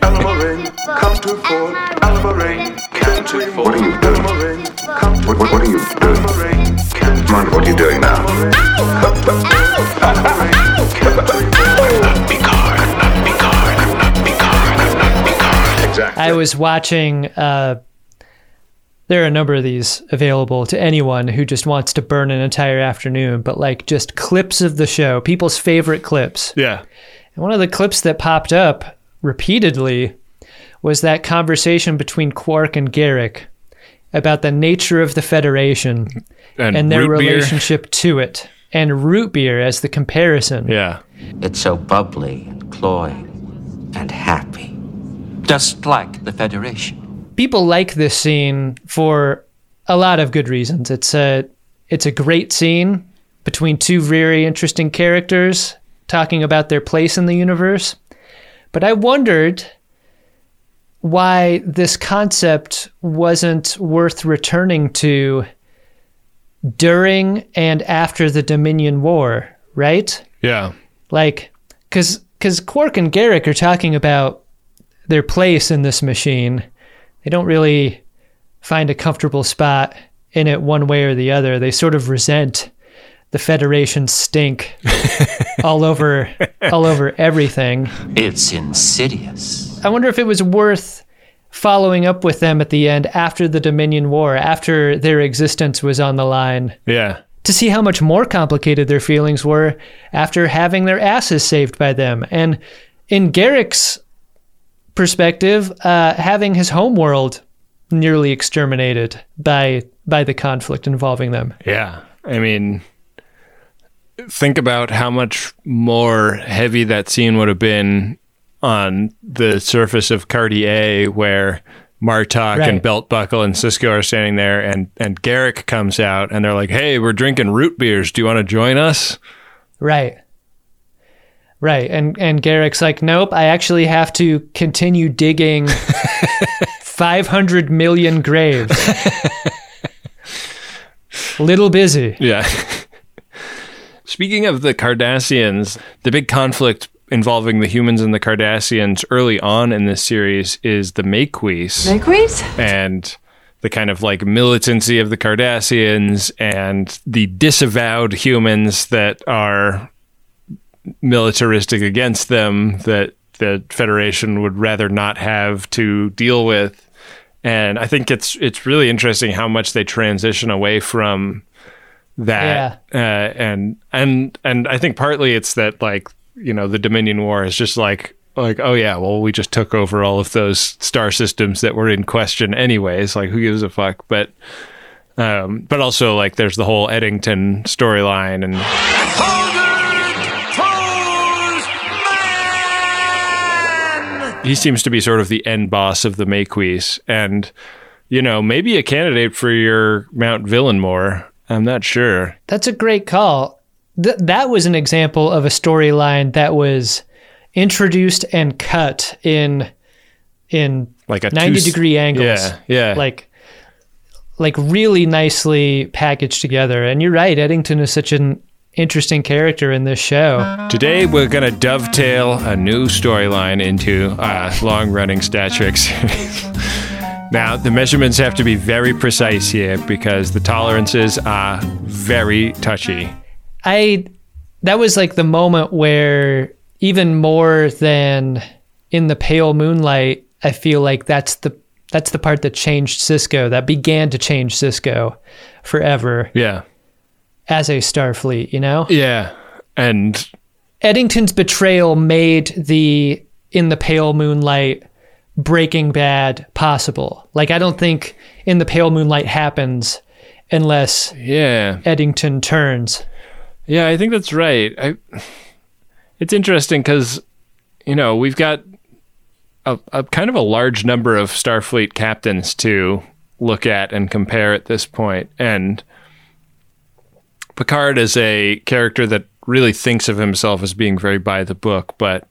Allamaraine, come to Fort. Allamaraine, come to Fort. What are you doing? Allamaraine, come to What, what, what are you doing? Allamaraine, come to Come on, what are you doing now? Exactly. I was watching. Uh, there are a number of these available to anyone who just wants to burn an entire afternoon, but like just clips of the show, people's favorite clips. Yeah. And one of the clips that popped up repeatedly was that conversation between Quark and Garak about the nature of the Federation And, and, their root beer. relationship to it, and root beer as the comparison. Yeah. It's so bubbly and cloying and happy. Just like the Federation. People like this scene for a lot of good reasons. It's a it's a great scene between two very interesting characters talking about their place in the universe. But I wondered why this concept wasn't worth returning to during and after the Dominion War, right? Yeah. Like, because because Quark and Garak are talking about their place in this machine. They don't really find a comfortable spot in it one way or the other. They sort of resent the Federation stink all over all over everything. It's insidious. I wonder if it was worth following up with them at the end after the Dominion War, after their existence was on the line Yeah. to see how much more complicated their feelings were after having their asses saved by them. And in Garak's perspective, uh, having his homeworld nearly exterminated by by the conflict involving them. Yeah. I mean, think about how much more heavy that scene would have been on the surface of Cartier, where Martok Right. and Belt Buckle and Sisko are standing there, and, and Garak comes out and they're like, hey, we're drinking root beers. Do you want to join us? Right. Right. And and Garak's like, nope, I actually have to continue digging 500 million graves. Little busy. Yeah. Speaking of the Cardassians, the big conflict involving the humans and the Cardassians early on in this series is the Maquis. Maquis? and the kind of like militancy of the Cardassians and the disavowed humans that are militaristic against them that the Federation would rather not have to deal with. And I think it's it's really interesting how much they transition away from that. Uh, and and and I think partly it's that like you know the Dominion War is just like like oh yeah well we just took over all of those star systems that were in question anyways like who gives a fuck but um but also like there's the whole Eddington storyline and he seems to be sort of the end boss of the Maquis and you know maybe a candidate for your Mount Villanmore I'm not sure That's a great call. Th- that was an example of a storyline that was introduced and cut in in like a 90 two- degree angles. yeah yeah Like like really nicely packaged together. And you're right, Eddington is such an interesting character in this show. Today, we're going to dovetail a new storyline into uh, a long running Star Trek series. now, the measurements have to be very precise here because the tolerances are very touchy. I that was like the moment where even more than in the pale moonlight, I feel like that's the that's the part that changed Sisko, that began to change Sisko forever Yeah. As a Starfleet, you know? Yeah. And Eddington's betrayal made the in the pale moonlight breaking bad possible. Like I don't think in the pale moonlight happens unless yeah. Eddington turns. Yeah, I think that's right. I, it's interesting because, you know, we've got a, a kind of a large number of Starfleet captains to look at and compare at this. And Picard is a character that really thinks of himself as being very by the book, but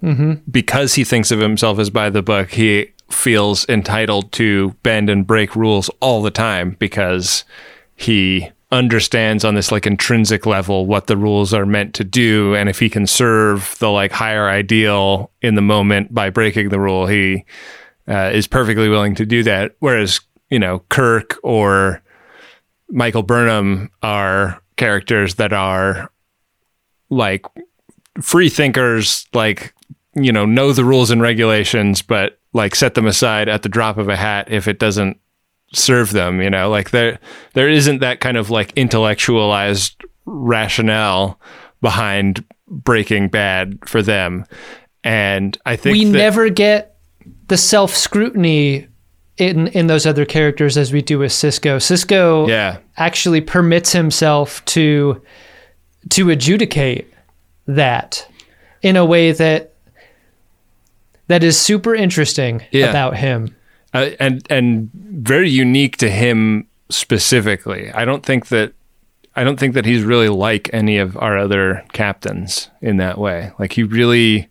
hmm because he thinks of himself as by the book, he feels entitled to bend and break rules all the time because he understands on this like intrinsic level what the rules are meant to do. And if he can serve the like higher ideal in the moment by breaking the rule he uh, is perfectly willing to do that. Whereas you know kirk or michael burnham are characters that are like free thinkers like you know know the rules and regulations but like set them aside at the drop of a hat if it doesn't serve them you know? Like there there isn't that kind of like intellectualized rationale behind breaking bad for them. And i think we that- never get the self scrutiny in in those other characters as we do with Sisko. Sisko Yeah. actually permits himself to to adjudicate that in a way that that is super interesting Yeah. about him. uh, and and very unique to him specifically. I don't think that I don't think that he's really like any of our other captains in that way. Like he really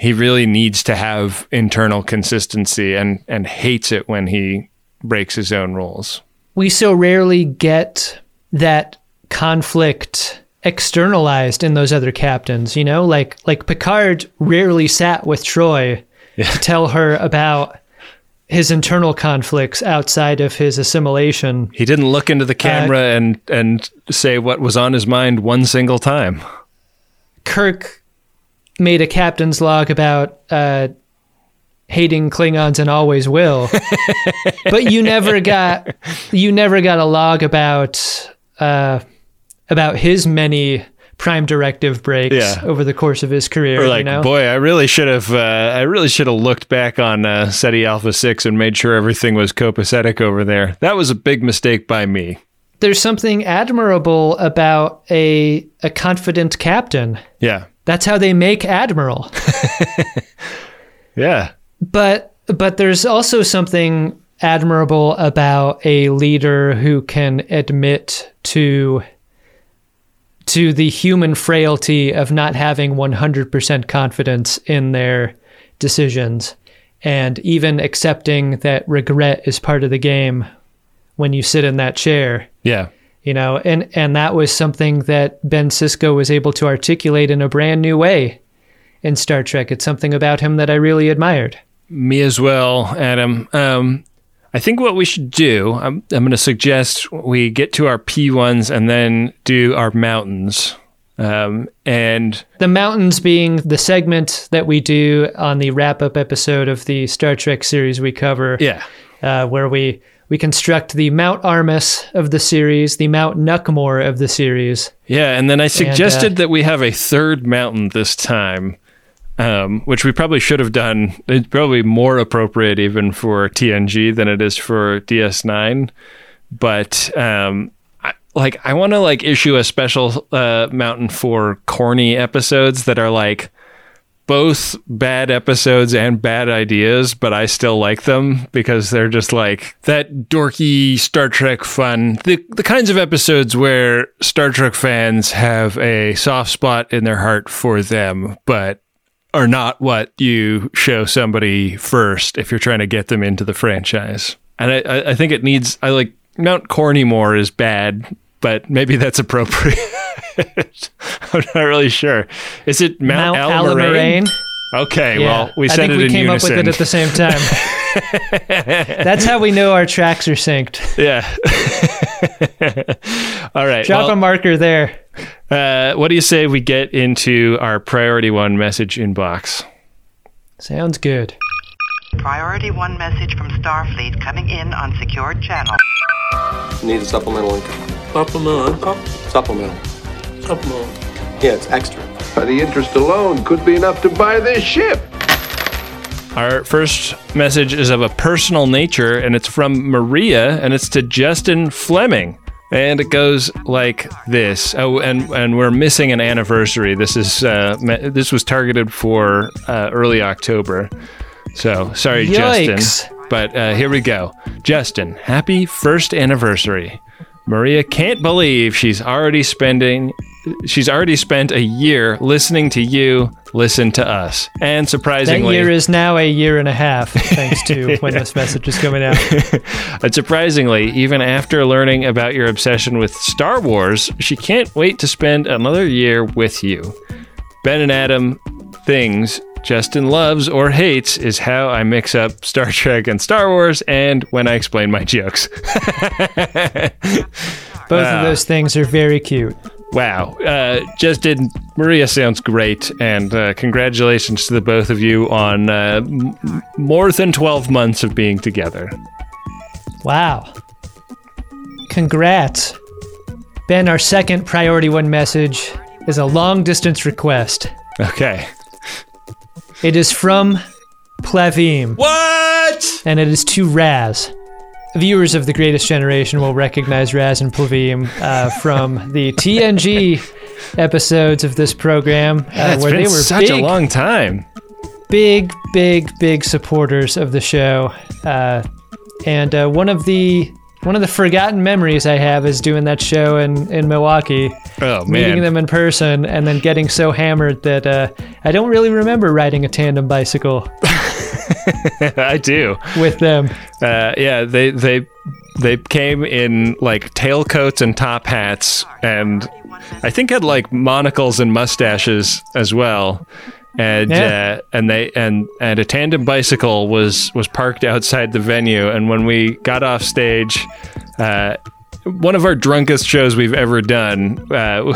he really needs to have internal consistency and and hates it when he breaks his own rules. We so rarely get that conflict externalized in those other captains, you know? Like like Picard rarely sat with Troi to tell her about his internal conflicts outside of his assimilation. He didn't look into the uh, camera and and say what was on his mind one single time. Kirk made a captain's log about uh, hating Klingons and always will, but you never got you never got a log about uh, about his many prime directive breaks Yeah. over the course of his career. Or like, you know? boy, I really should have. Uh, I really should have looked back on uh, Ceti Alpha Six and made sure everything was copacetic over there. That was a big mistake by me. There's something admirable about a a confident captain. Yeah, That's how they make admiral. yeah, but but there's also something admirable about a leader who can admit to to the human frailty of not having 100% confidence in their decisions and even accepting that regret is part of the game when you sit in that chair yeah. You know and and that was something that Ben Sisko was able to articulate in a brand new way in Star Trek it's something about him that I really admired Me as well, Adam. Um, I think what we should do, I'm, I'm going to suggest we get to our P1s and then do our mountains. Um, and The mountains being the segment that we do on the wrap up episode of the Star Trek series we cover. Yeah. Uh, where we, we construct the Mount Armus of the series, the Mount Nuckmore of the series. yeah, and then I suggested uh, that we have a third mountain this time, um, which we probably should have done. It's probably more appropriate even for TNG than it is for DS9. But um, I, like, I want to like issue a special uh, mountain for corny episodes that are like both bad episodes and bad ideas, but I still like them because they're just like that dorky Star Trek fun. The the kinds of episodes where Star Trek fans have a soft spot in their heart for them, but are not what you show somebody first if you're trying to get them into the franchise. And I, I, think it needs I like Mount Cornymore is bad, but maybe that's appropriate. I'm not really sure. Is it Mount, Mount Allamaraine? Allamaraine? Okay, Yeah. well, we I said think it we in came unison. up with it at the same time. That's how we know our tracks are synced. yeah. All right. Drop well, a marker there. uh, what do you say we get into our priority one message inbox? Sounds good. Priority one message from Starfleet coming in on secured channel. Need a supplemental income. Supplemental income? Supplemental. Supplemental. Yeah, it's extra. By the interest alone could be enough to buy this ship. Our first message is of a personal nature, and it's from Maria, and it's to Justin Fleming. And it goes like this. Oh, and and we're missing an anniversary. This is uh, me- this was targeted for uh, early October. So sorry, Yikes. Justin. But uh, here we go. Justin, happy first anniversary. Maria can't believe she's already spending she's already spent a year listening to you, listen to us. And That surprisingly, year is now a year and a half, thanks to when this message is coming out. And surprisingly, even after learning about your obsession with Star Wars, she can't wait to spend another year with you. Ben and Adam, things Justin loves or hates is how I mix up Star Trek and Star Wars and when I explain my jokes. Both of those things are very cute. Wow. Uh, Justin, Maria sounds great. And uh, congratulations to the both of you on uh, m- more than 12 months of being together. Wow. Congrats. Ben, our second priority one message is a long distance request. Okay. It is from Plavim. What? And it is to Raz. Viewers of The Greatest Generation will recognize Raz and Plavim uh, from the TNG episodes of this program, uh, Yeah, it's where been they were such big, a long time. big, big, big supporters of the show. Uh, and uh, one of the one of the forgotten memories I have is doing that show in, in Milwaukee. Oh, Meeting them in person and then getting so hammered that uh, I don't really remember riding a tandem bicycle I do. with them. Uh, yeah, they they they came in like tailcoats and top hats, and I think had like monocles and mustaches as well. And Yeah. uh, and they and and a tandem bicycle was was parked outside the venue. And when we got off stage, uh, one of our drunkest shows we've ever done. Uh,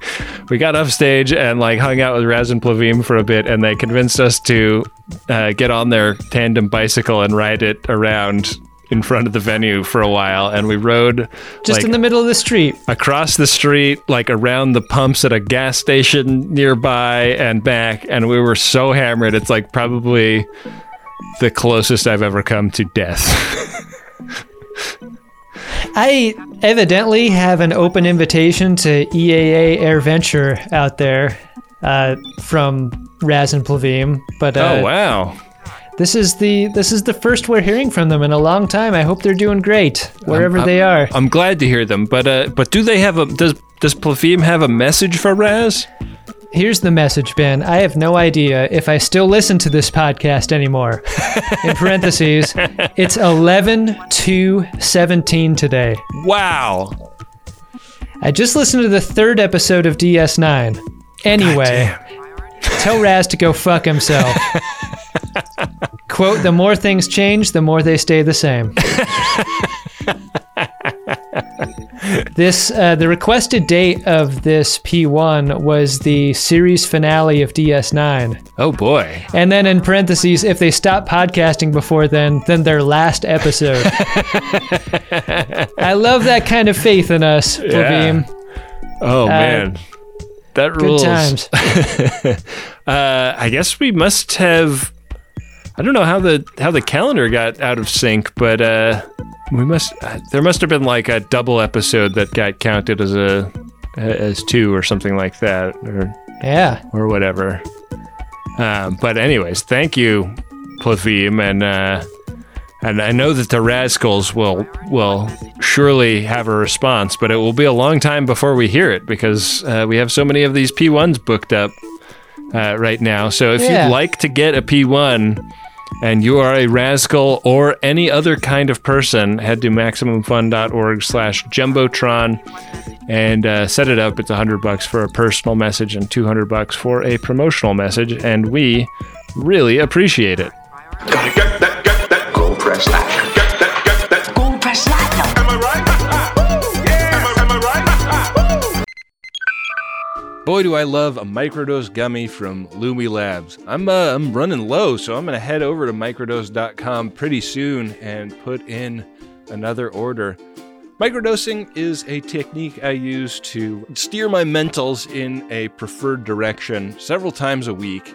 we got off stage and like hung out with Raz and Plavim for a bit, and they convinced us to uh, get on their tandem bicycle and ride it around in front of the venue for a while. And we rode Just like, in the middle of the street. across the street, like around the pumps at a gas station nearby and back. And we were so hammered. It's like probably the closest I've ever come to death. I evidently have an open invitation to EAA Air Venture out there uh, from Raz and Plavim, but uh, oh, wow. This is the this is the first we're hearing from them in a long time. I hope they're doing great wherever I'm- they are. I'm glad to hear them, but uh, but do they have a does does Plavim have a message for Raz? Here's the message, Ben. I have no idea if I still listen to this podcast anymore. In parentheses, it's 11 to 17 today. Wow. I just listened to the third episode of DS9. Anyway, tell Raz to go fuck himself. Quote, the more things change, the more they stay the same. this uh, the requested date of this P1 was the series finale of DS9. Oh boy. And then in parentheses, if they stop podcasting before then, then their last episode. I love that kind of faith in us, Plavim. Oh Uh, man. That good rules. times. uh, I guess we must have I don't know how the how the calendar got out of sync, but uh, we must uh, there must have been like a double episode that got counted as a as two or something like that or Yeah. or whatever. Um, but anyways, thank you, Plavim, and uh, and I know that the Rascals will will surely have a response, but it will be a long time before we hear it because uh, we have so many of these P1s booked up uh, right now. So if Yeah. you'd like to get a P1 and you are a Rascal or any other kind of person, head to maximumfun.org slash jumbotron and uh, set it up. It's 100 bucks for a personal message and 200 bucks for a promotional message, and we really appreciate it. Boy, do I love a microdose gummy from Lumi Labs. I'm uh, I'm running low, so I'm gonna head over to microdose.com pretty soon and put in another order. Microdosing is a technique I use to steer my mentals in a preferred direction several times a week.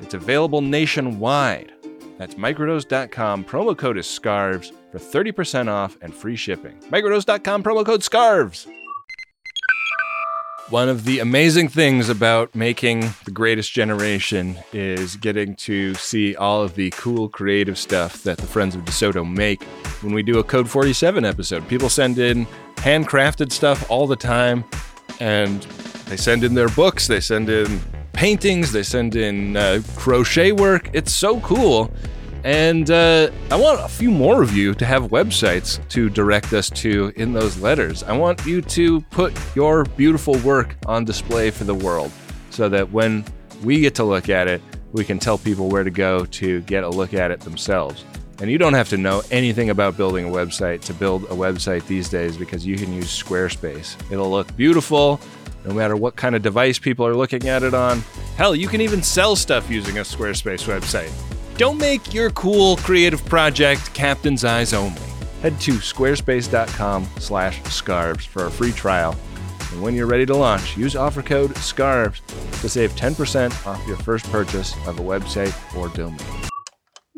It's available nationwide. That's microdose.com. Promo code is SCARVES for 30% off and free shipping. Microdose.com, promo code SCARVES. One of the amazing things about making The Greatest Generation is getting to see all of the cool creative stuff that the Friends of DeSoto make when we do a Code 47 episode. People send in handcrafted stuff all the time, and they send in their books, they send in paintings, they send in uh, crochet work. It's so cool. And uh, I want a few more of you to have websites to direct us to in those letters. I want you to put your beautiful work on display for the world so that when we get to look at it, we can tell people where to go to get a look at it themselves. And you don't have to know anything about building a website to build a website these days because you can use Squarespace. It'll look beautiful no matter what kind of device people are looking at it on. Hell, you can even sell stuff using a Squarespace website. Don't make your cool creative project captain's eyes only. Head to squarespace.com slash scarves for a free trial. And when you're ready to launch, use offer code SCARVES to save 10% off your first purchase of a website or domain.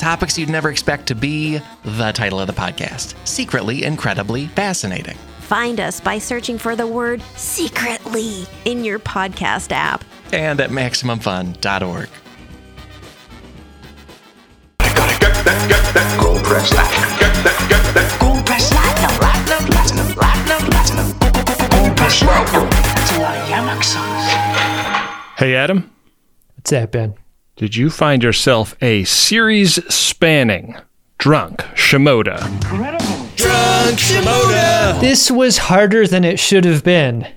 Topics you'd never expect to be the title of the podcast Secretly Incredibly Fascinating. Find us by searching for the word secretly in your podcast app and at MaximumFun.org. Gold press platinum. Get that, get that. Gold press platinum, platinum, platinum, platinum, platinum. Gold press platinum. That's a lot of Hey, Adam. What's that, Ben? Did you find yourself a series spanning drunk Shimoda? Incredible. Drunk Shimoda! This was harder than it should have been,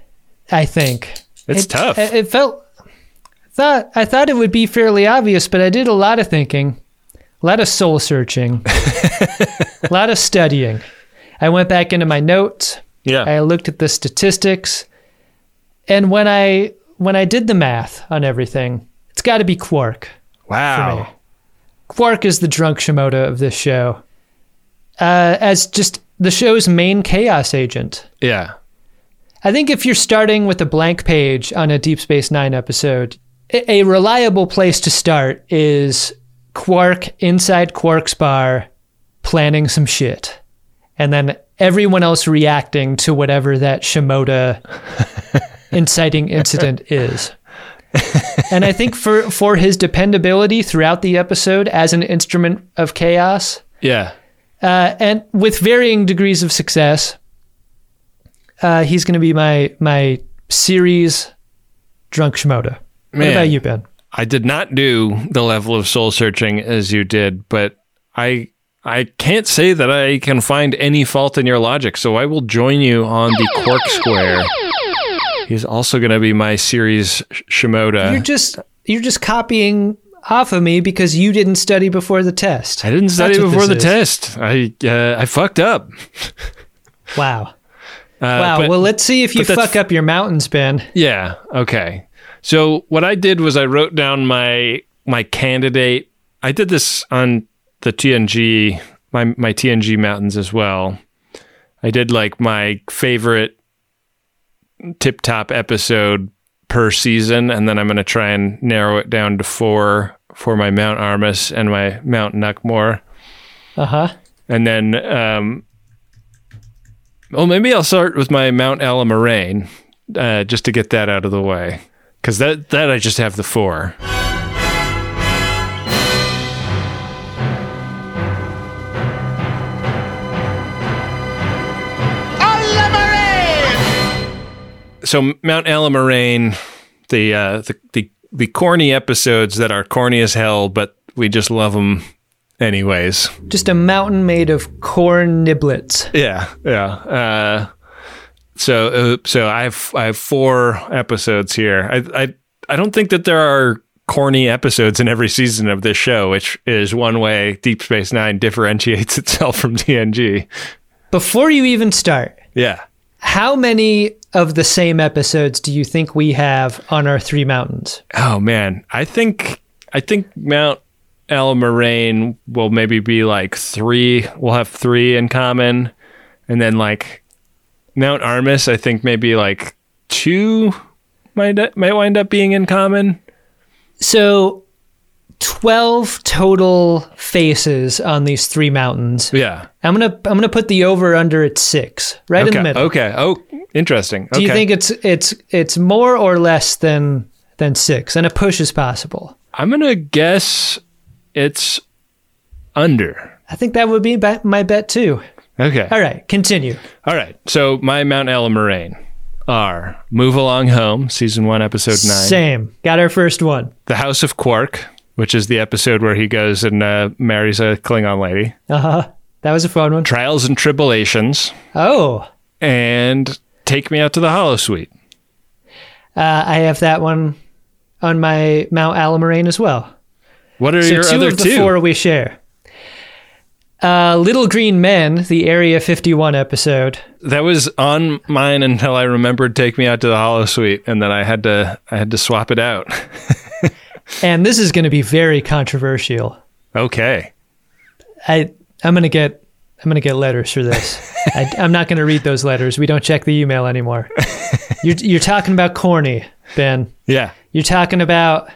I think. It's it, tough. It, it felt thought I thought it would be fairly obvious, but I did a lot of thinking, a lot of soul searching, a lot of studying. I went back into my notes. Yeah. I looked at the statistics. And when I when I did the math on everything, it's got to be Quark. Wow. Quark is the drunk Shimoda of this show. Uh, as just the show's main chaos agent. Yeah. I think if you're starting with a blank page on a Deep Space Nine episode, a, a reliable place to start is Quark inside Quark's bar planning some shit. And then everyone else reacting to whatever that Shimoda inciting incident is. and I think for, for his dependability throughout the episode as an instrument of chaos, Yeah. uh, and with varying degrees of success, uh, he's going to be my my series drunk Shimoda. What Man. about you, Ben? I did not do the level of soul searching as you did, but I I can't say that I can find any fault in your logic, so I will join you on the Quark Square. He's also going to be my series Shimoda. You're just you're just copying off of me because you didn't study before the test. I didn't study before the is. test. I uh, I fucked up. Wow. Uh, wow. but- well, let's see if you fuck up your mountains, Ben. Yeah. Okay. So what I did was I wrote down my my candidate. I did this on the TNG my my TNG mountains as well. I did like my favorite tip top episode per season, and then I'm going to try and narrow it down to four for my Mount Armus and my Mount Nuckmore. Uh huh. And then, um, well, maybe I'll start with my Mount Allamaraine, uh, just to get that out of the way, because that that I just have the four. So Mount Allamaraine, the uh, the the the corny episodes that are corny as hell, but we just love them anyways. Just a mountain made of corn niblets. Yeah, yeah. Uh, so, uh, so I have I have four episodes here. I, I I don't think that there are corny episodes in every season of this show, which is one way Deep Space Nine differentiates itself from TNG. Before you even start, Yeah. how many of the same episodes do you think we have on our three mountains? Oh man, I think I think Mount Allamaraine will maybe be like three. We'll have three in common, and then like Mount Armus, I think maybe like two might might wind up being in common. So, 12 total faces on these three mountains. Yeah. I'm going to I'm going to put the over under at 6, right okay. in the middle. Okay. Oh, interesting. Do you think it's it's it's more or less than than 6 and a push is possible? I'm gonna guess it's under. I think that would be my bet too. Okay. All right, continue. All right. So my Mount Allamaraine are Move Along Home, season one, episode nine. Same. Got our first one. The House of Quark, which is the episode where he goes and uh, marries a Klingon lady. Uh-huh. That was a fun one. Trials and Tribulations, Oh, and Take Me Out to the Holosuite. uh, I have that one on my Mount Allamaraine as well. What are so your two other of the two? four we share. Uh, Little Green Men, the Area 51 episode. That was on mine until I remembered Take Me Out to the Holosuite, and then I had to I had to swap it out. And this is going to be very controversial. okay. I I'm going to get I'm going to get letters for this. I, I'm not going to read those letters. We don't check the email anymore. You're you're talking about corny, Ben. Yeah. You're talking about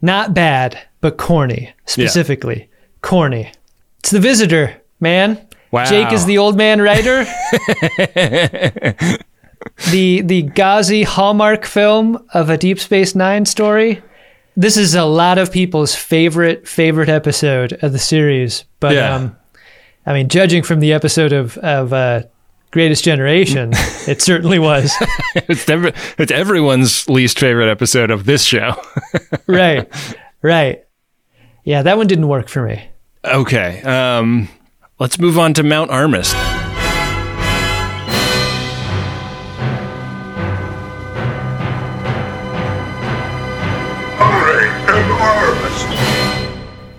not bad, but corny specifically. Corny. It's the visitor, man. Wow. Jake is the old man writer. the the Ghazi Hallmark film of a Deep Space Nine story. This is a lot of people's favorite favorite episode of the series. But Yeah. um, I mean, judging from the episode of of uh, Greatest Generation, it certainly was. it's, every, it's everyone's least favorite episode of this show. right, right. Yeah, that one didn't work for me. okay. Um, let's move on to Mount Armus.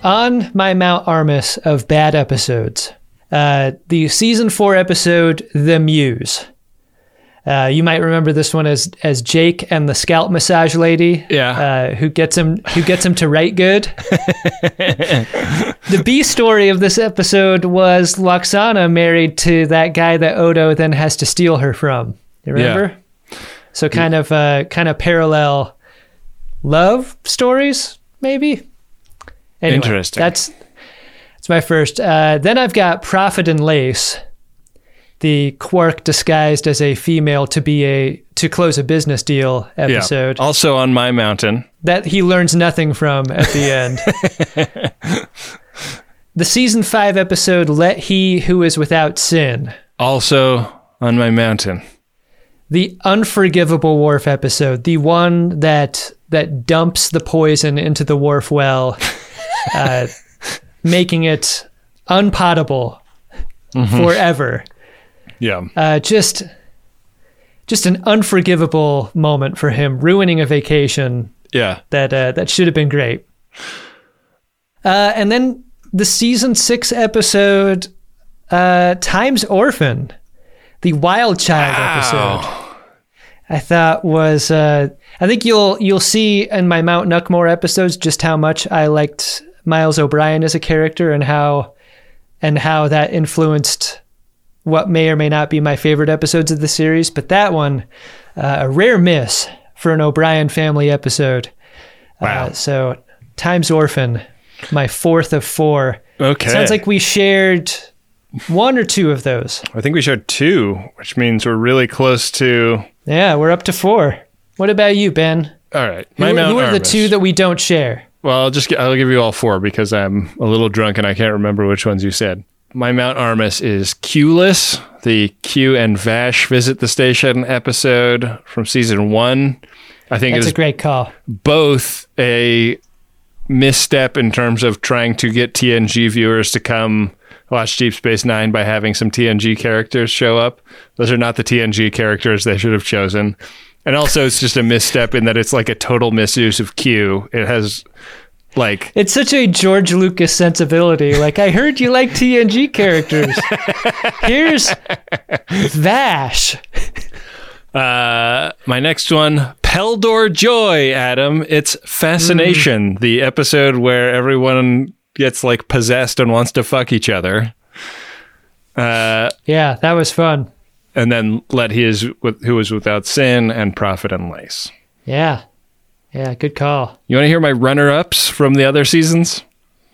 On my Mount Armus of bad episodes, uh, the season four episode, The Muse. Uh, you might remember this one as as Jake and the scalp massage lady. Yeah. Uh, who gets him who gets him to write good. the B story of this episode was Lwaxana married to that guy that Odo then has to steal her from. You remember? So kind of uh, kind of parallel love stories, maybe. Anyway, Interesting. That's that's my first. Uh, then I've got Profit and Lace, the Quark disguised as a female to be a to close a business deal episode Yeah. Also on my mountain. that he learns nothing from at the end. the season five episode "Let He Who Is Without Sin." Also on my mountain. The unforgivable Worf episode, the one that that dumps the poison into the Worf well, uh, making it unpotable Mhm. forever. Yeah. Uh, just just an unforgivable moment for him, ruining a vacation Yeah. that uh, that should have been great. Uh, and then the season six episode, uh, Times Orphan, the Wild Child episode. I thought was uh, I think you'll you'll see in my Mount Nuckmore episodes just how much I liked Miles O'Brien as a character and how and how that influenced what may or may not be my favorite episodes of the series. But that one, uh, a rare miss for an O'Brien family episode. Wow. Uh, so, Times Orphan, my fourth of four. Okay. Sounds like we shared one or two of those. I think we shared two, which means we're really close to. Yeah, we're up to four. What about you, Ben? All right. Who, My Mount who are the two that we don't share? Well, I'll just I'll give you all four because I'm a little drunk and I can't remember which ones you said. My Mount Armus is Q-less, the Q and Vash visit the station episode from season one. I think it's it a great call. both a misstep in terms of trying to get TNG viewers to come watch Deep Space Nine by having some TNG characters show up. Those are not the TNG characters they should have chosen. And also, it's just a misstep in that it's like a total misuse of Q. It has like It's such a George Lucas sensibility. Like, I heard you like TNG characters. Here's Vash. Uh, my next one, Peldor Joi, Adam. It's Fascination, the episode where everyone gets like possessed and wants to fuck each other. Uh, Yeah, that was fun. and then let he is with who is without sin and profit and lace. Yeah. Yeah, good call. You want to hear my runner-ups from the other seasons?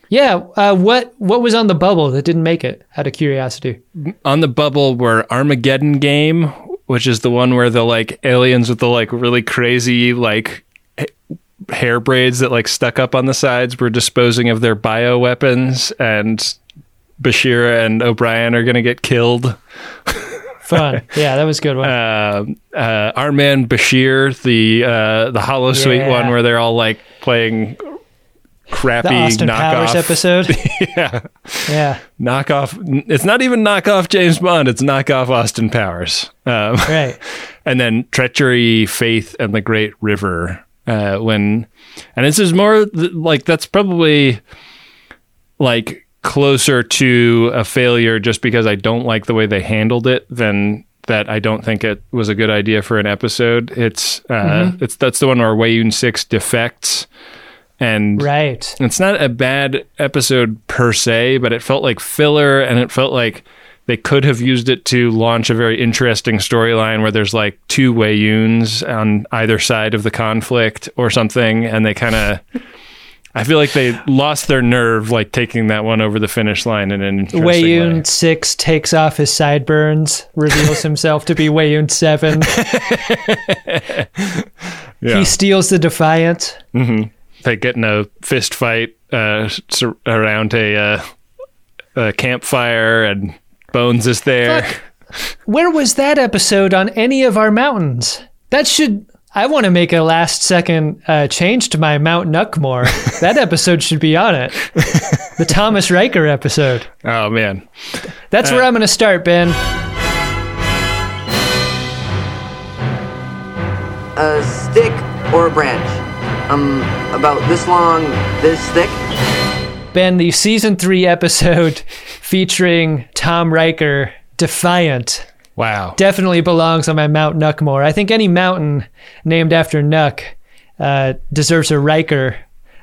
Yeah, uh, what what was on the bubble that didn't make it? Out of curiosity. On the bubble were Armageddon Game, which is the one where the like aliens with the like really crazy like hair braids that like stuck up on the sides were disposing of their bio weapons, and Bashir and O'Brien are going to get killed. Fun. yeah, that was a good one. Uh, uh, our man Bashir, the uh, the Holosuite Yeah. one where they're all like playing crappy the Austin knockoff Powers episode. yeah. Yeah. knockoff. It's not even knockoff James Bond. It's knockoff Austin Powers. Um, Right. and then treachery, faith, and the Great River. Uh, when, and this is more th- like that's probably like closer to a failure just because I don't like the way they handled it than that I don't think it was a good idea for an episode. It's uh, Mhm. it's that's the one where Weyoun Six defects. And Right. it's not a bad episode per se, but it felt like filler and it felt like they could have used it to launch a very interesting storyline where there's like two Weyouns on either side of the conflict or something. And they kind of, I feel like they lost their nerve, like taking that one over the finish line in an interesting way. Weyoun 6 takes off his sideburns, reveals himself to be Weyoun 7. Yeah. He steals the Defiant. hmm They get in a fist fight uh, around a, uh, a campfire and Bones is there. Where was that episode on any of our mountains? That should. I want to make a last second uh, change to my Mount Nuckmore. that episode should be on it. The Thomas Riker episode. Oh, man. That's Uh, where I'm going to start, Ben. A stick or a branch? Um, about this long, this thick? Ben, the season three episode featuring Tom Riker, Defiant. Wow. Definitely belongs on my Mount Nuckmore. I think any mountain named after Nuck uh, deserves a Riker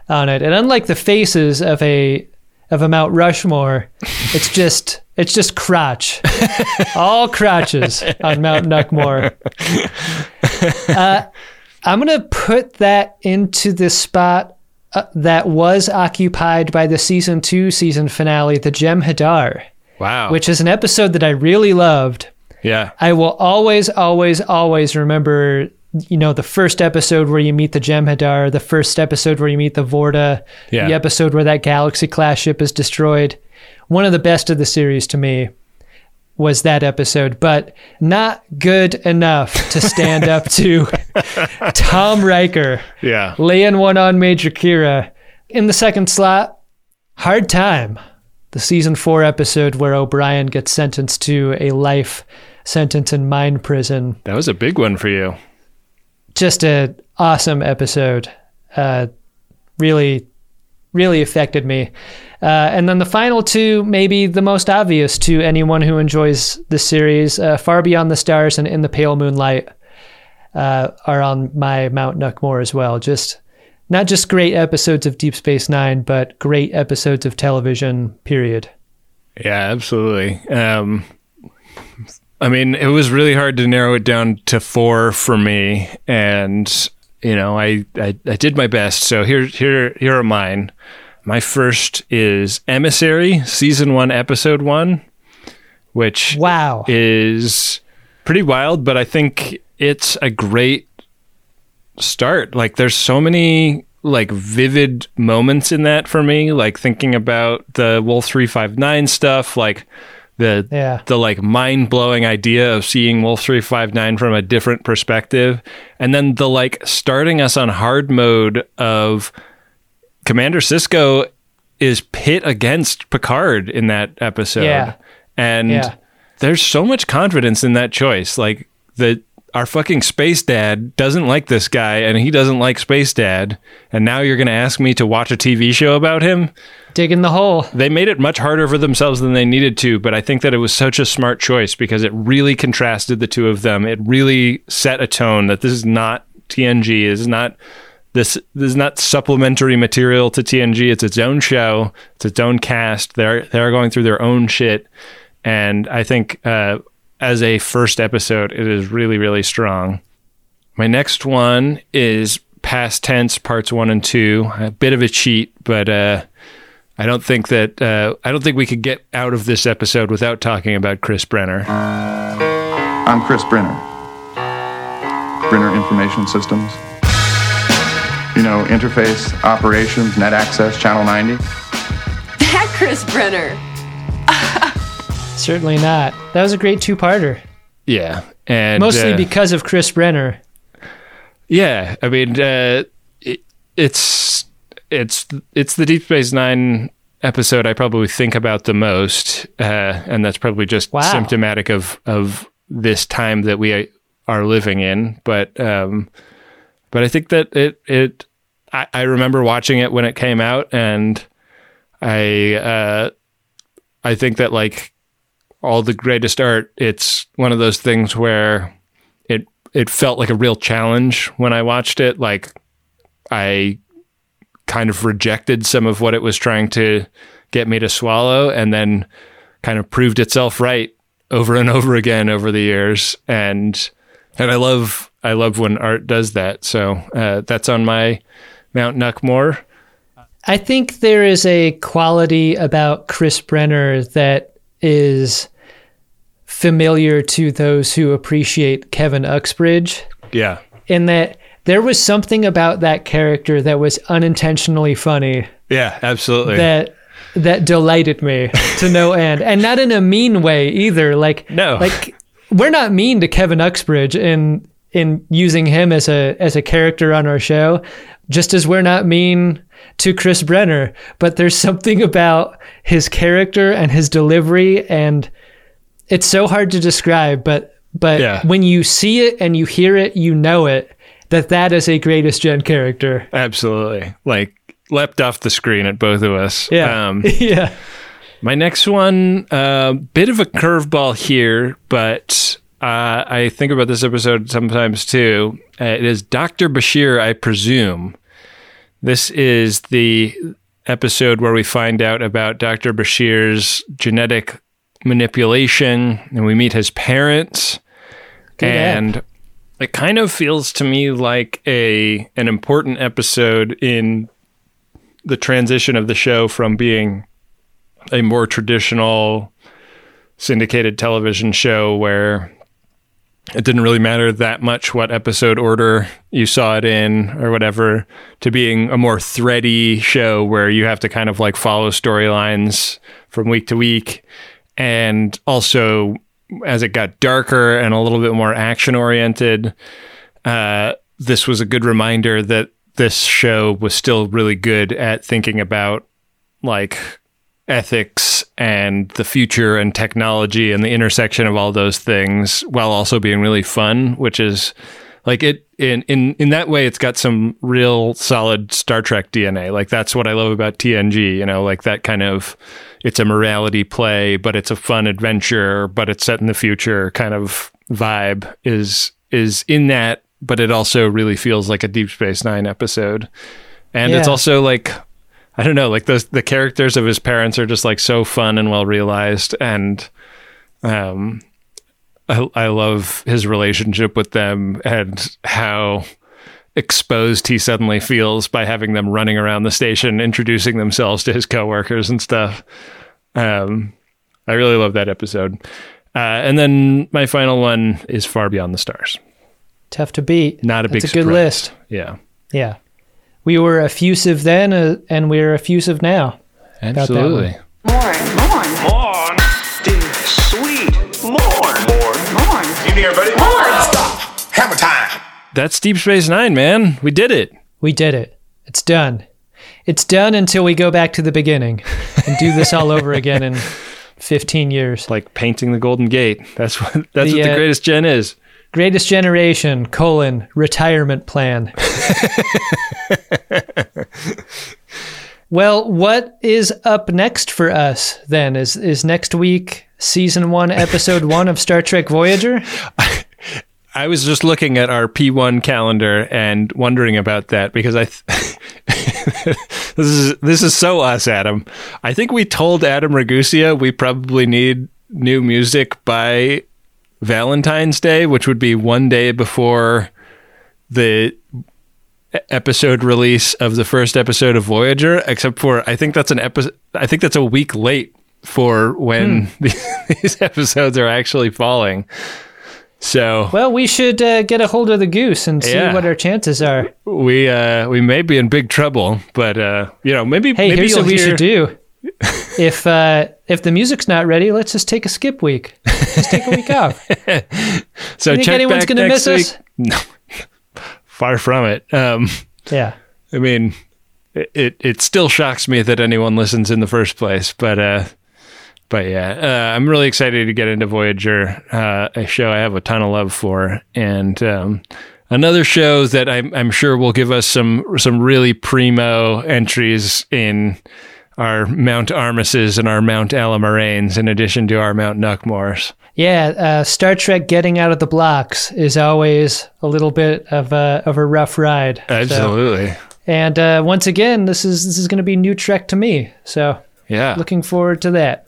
on it. And unlike the faces of a of a Mount Rushmore, it's just it's just crotch. All crotches on Mount Nuckmore. Uh, I'm gonna put that into the spot uh, that was occupied by the season two season finale, the Jem'Hadar, Wow. which is an episode that I really loved. yeah. I will always, always, always remember, you know, the first episode where you meet the Jem'Hadar, the first episode where you meet the Vorta, Yeah. the episode where that Galaxy class ship is destroyed. One of the best of the series to me was that episode, but not good enough to stand up to Tom Riker Yeah. laying one on Major Kira. In the second slot, Hard Time, the season four episode where O'Brien gets sentenced to a life sentence in mine prison. That was a big one for you. Just a awesome episode. Uh, really, really affected me. Uh, and then the final two, maybe the most obvious to anyone who enjoys the series, uh, Far Beyond the Stars and In the Pale Moonlight, uh, are on my Mount Nuckmore as well. Just not just great episodes of Deep Space Nine, but great episodes of television. Period. Yeah, absolutely. Um, I mean, it was really hard to narrow it down to four for me, and you know, I I, I did my best. So here here here are mine. My first is Emissary, season one, episode one, which wow is pretty wild, but I think it's a great start. Like, there's so many like vivid moments in that for me. Like thinking about the Wolf three five nine stuff, like the Yeah. the like mind blowing idea of seeing Wolf three five nine from a different perspective, and then the like starting us on hard mode of Commander Sisko is pit against Picard in that episode. Yeah. And Yeah. there's so much confidence in that choice. Like the our fucking space dad doesn't like this guy and he doesn't like space dad and now you're going to ask me to watch a TV show about him? Digging the hole. They made it much harder for themselves than they needed to, but I think that it was such a smart choice because it really contrasted the two of them. It really set a tone that this is not TNG. This is not this this is not supplementary material to TNG. It's its own show. It's its own cast. They're they're going through their own shit, and I think uh, as a first episode, it is really really strong. My next one is past tense parts one and two. A bit of a cheat, but uh, I don't think that uh, I don't think we could get out of this episode without talking about Chris Brynner. I'm Chris Brynner. Brynner Information Systems. You know, interface, operations, net access, channel 90. That Chris Brynner. Certainly not. That was a great two-parter. Yeah, and Mostly uh, because of Chris Brynner. Yeah, I mean, uh, it, it's it's it's the Deep Space Nine episode I probably think about the most, uh, and that's probably just Wow. symptomatic of of this time that we are living in. But um, but I think that it it I, I remember watching it when it came out, and I uh, I think that like all the greatest art, it's one of those things where it it felt like a real challenge when I watched it. Like I kind of rejected some of what it was trying to get me to swallow, and then kind of proved itself right over and over again over the years. And and I love I love when art does that. So uh, that's on my Mount Nuckmore. I think there is a quality about Chris Brynner that is familiar to those who appreciate Kevin Uxbridge, Yeah. in that there was something about that character that was unintentionally funny Yeah, absolutely. that that delighted me to no end, and not in a mean way either. Like no, like we're not mean to Kevin Uxbridge in in using him as a as a character on our show, just as we're not mean to Chris Brynner. But there's something about his character and his delivery, and it's so hard to describe. But but Yeah. when you see it and you hear it, you know it that that is a greatest gen character. Absolutely. Like leapt off the screen at both of us. Yeah. Um, yeah. My next one, uh, bit of a curveball here, but uh, I think about this episode sometimes too. Uh, it is Dr. Bashir, I presume. This is the episode where we find out about Dr. Bashir's genetic manipulation and we meet his parents. Good app. and it kind of feels to me like a an important episode in the transition of the show from being a more traditional syndicated television show where it didn't really matter that much what episode order you saw it in or whatever to being a more thready show where you have to kind of like follow storylines from week to week. And also as it got darker and a little bit more action oriented uh, this was a good reminder that this show was still really good at thinking about like ethics and the future and technology and the intersection of all those things while also being really fun which is like it in in in that way it's got some real solid Star Trek DNA like that's what I love about TNG you know like that kind of it's a morality play but it's a fun adventure but it's set in the future kind of vibe is is in that but it also really feels like a Deep Space 9 episode. And it's also like I don't know, like the the characters of his parents are just like so fun and well realized, and um, I, I love his relationship with them and how exposed he suddenly feels by having them running around the station, introducing themselves to his coworkers and stuff. Um, I really love that episode. Uh, and then my final one is Far Beyond the Stars. Tough to beat. Not a That's big a good surprise. list. Yeah, Yeah. We were effusive then, uh, and we're effusive now. absolutely. one. Morn, morn, Morn. Dear sweet. Morn, morn, morn. You near, buddy? Morn. Stop. Hammer time. That's Deep Space Nine, man. We did it. We did it. It's done. It's done until we go back to the beginning and do this all over again in 15 years. Like painting the Golden Gate. That's what that's The, what the uh, greatest gen is. Greatest generation, colon, retirement plan. well, what is up next for us then? Is is next week season one, episode one of Star Trek Voyager? I was just looking at our P1 calendar and wondering about that because I th- this is this is so us, Adam. I think we told Adam Ragusea we probably need new music by Valentine's Day, which would be one day before the episode release of the first episode of Voyager. Except for I think that's an episode. I think that's a week late for when these episodes are actually falling. So Well, we should uh, get a hold of the goose and see Yeah. what our chances are. we uh we may be in big trouble, but uh you know maybe Hey, maybe here's what we hear- should do. if uh, if the music's not ready, let's just take a skip week. Just take a week off. So You think anyone's gonna next miss us? No, far from it. Um, Yeah. I mean, it, it it still shocks me that anyone listens in the first place, but uh, but yeah, uh, I'm really excited to get into Voyager, uh, a show I have a ton of love for, and um, another show that I'm I'm sure will give us some some really primo entries in our Mount Armuses and our Mount Allamaraines, in addition to our Mount Nuckmores. Yeah, uh, Star Trek getting out of the blocks is always a little bit of a of a rough ride. So- Absolutely. and uh, once again, this is this is going to be new Trek to me. So Yeah. looking forward to that.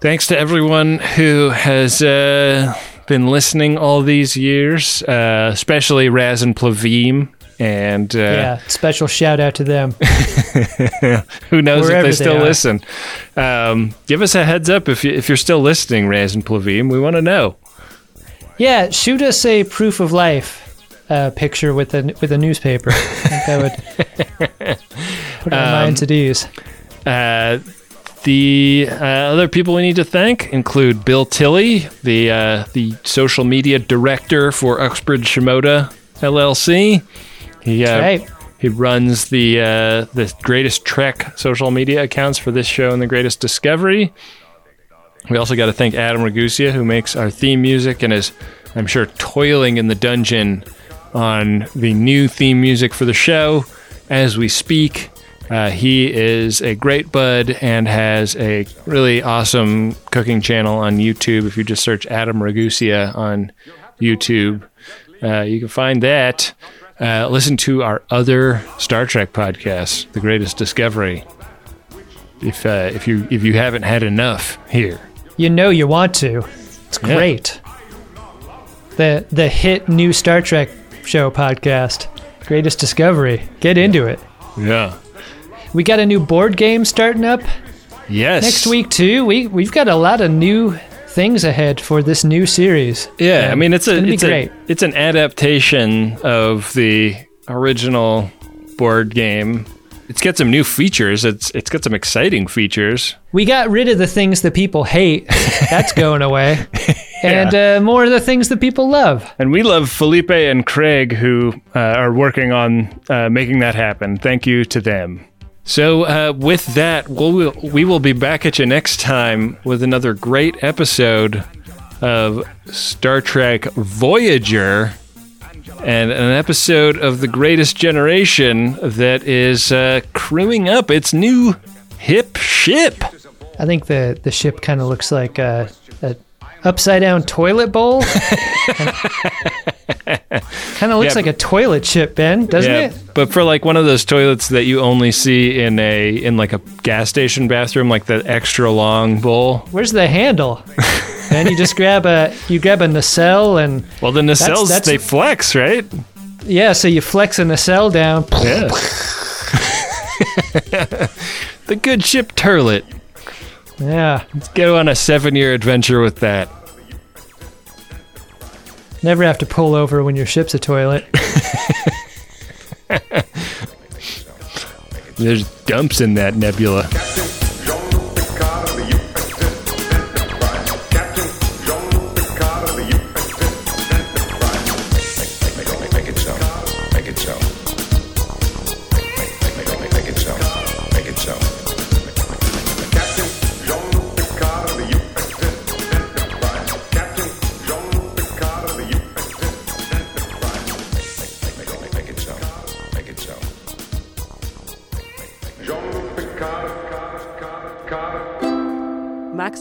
Thanks to everyone who has uh, been listening all these years, uh, especially Raz and Plavim. And uh, yeah, special shout out to them. who knows Wherever if they they still are. listen. Um, give us a heads up if, you, if you're still listening, Raz and Plavim. We want to know. Yeah, shoot us a proof of life uh, picture with a with a newspaper. I think that would put our Um, minds at ease. Uh, the uh, other people we need to thank include Bill Tilley, the uh, the social media director for Uxbridge Shimoda LLC. He uh, right. he runs the uh, the Greatest Trek social media accounts for this show and the Greatest Discovery. We also got to thank Adam Ragusea, who makes our theme music and is, I'm sure, toiling in the dungeon on the new theme music for the show as we speak. Uh, he is a great bud and has a really awesome cooking channel on YouTube. If you just search Adam Ragusea on YouTube, uh, you can find that. Uh, listen to our other Star Trek podcast, The Greatest Discovery. If uh, if you if you haven't had enough here, You know you want to. It's Yeah. great. The the hit new Star Trek show podcast, Greatest Discovery. Get into it. yeah, We got a new board game starting up yes, next week too. We we've got a lot of new things ahead for this new series. Yeah, I mean it's a gonna it's a great. it's an adaptation of the original board game. It's got some new features. It's it's got some exciting features. We got rid of the things that people hate. That's going away. And uh, more of the things that people love. And we love Felipe and Craig who uh, are working on uh, making that happen. Thank you to them. So uh, with that, we'll, we will be back at you next time with another great episode of Star Trek Voyager and an episode of The Greatest Generation that is uh, crewing up its new hip ship. I think the, the ship kind of looks like a, a upside down toilet bowl. kind of looks Yeah, like a toilet chip, Ben, doesn't yeah, it? but for like one of those toilets that you only see in a in like a gas station bathroom, like the extra long bowl. Where's the handle? man. You just grab a you grab a nacelle and Well, the nacelles that's- they flex, right? yeah. So you flex a nacelle down. Yeah. the good ship Turlet. Yeah. Let's go on a seven-year adventure with that. Never have to pull over when your ship's a toilet. There's dumps in that nebula.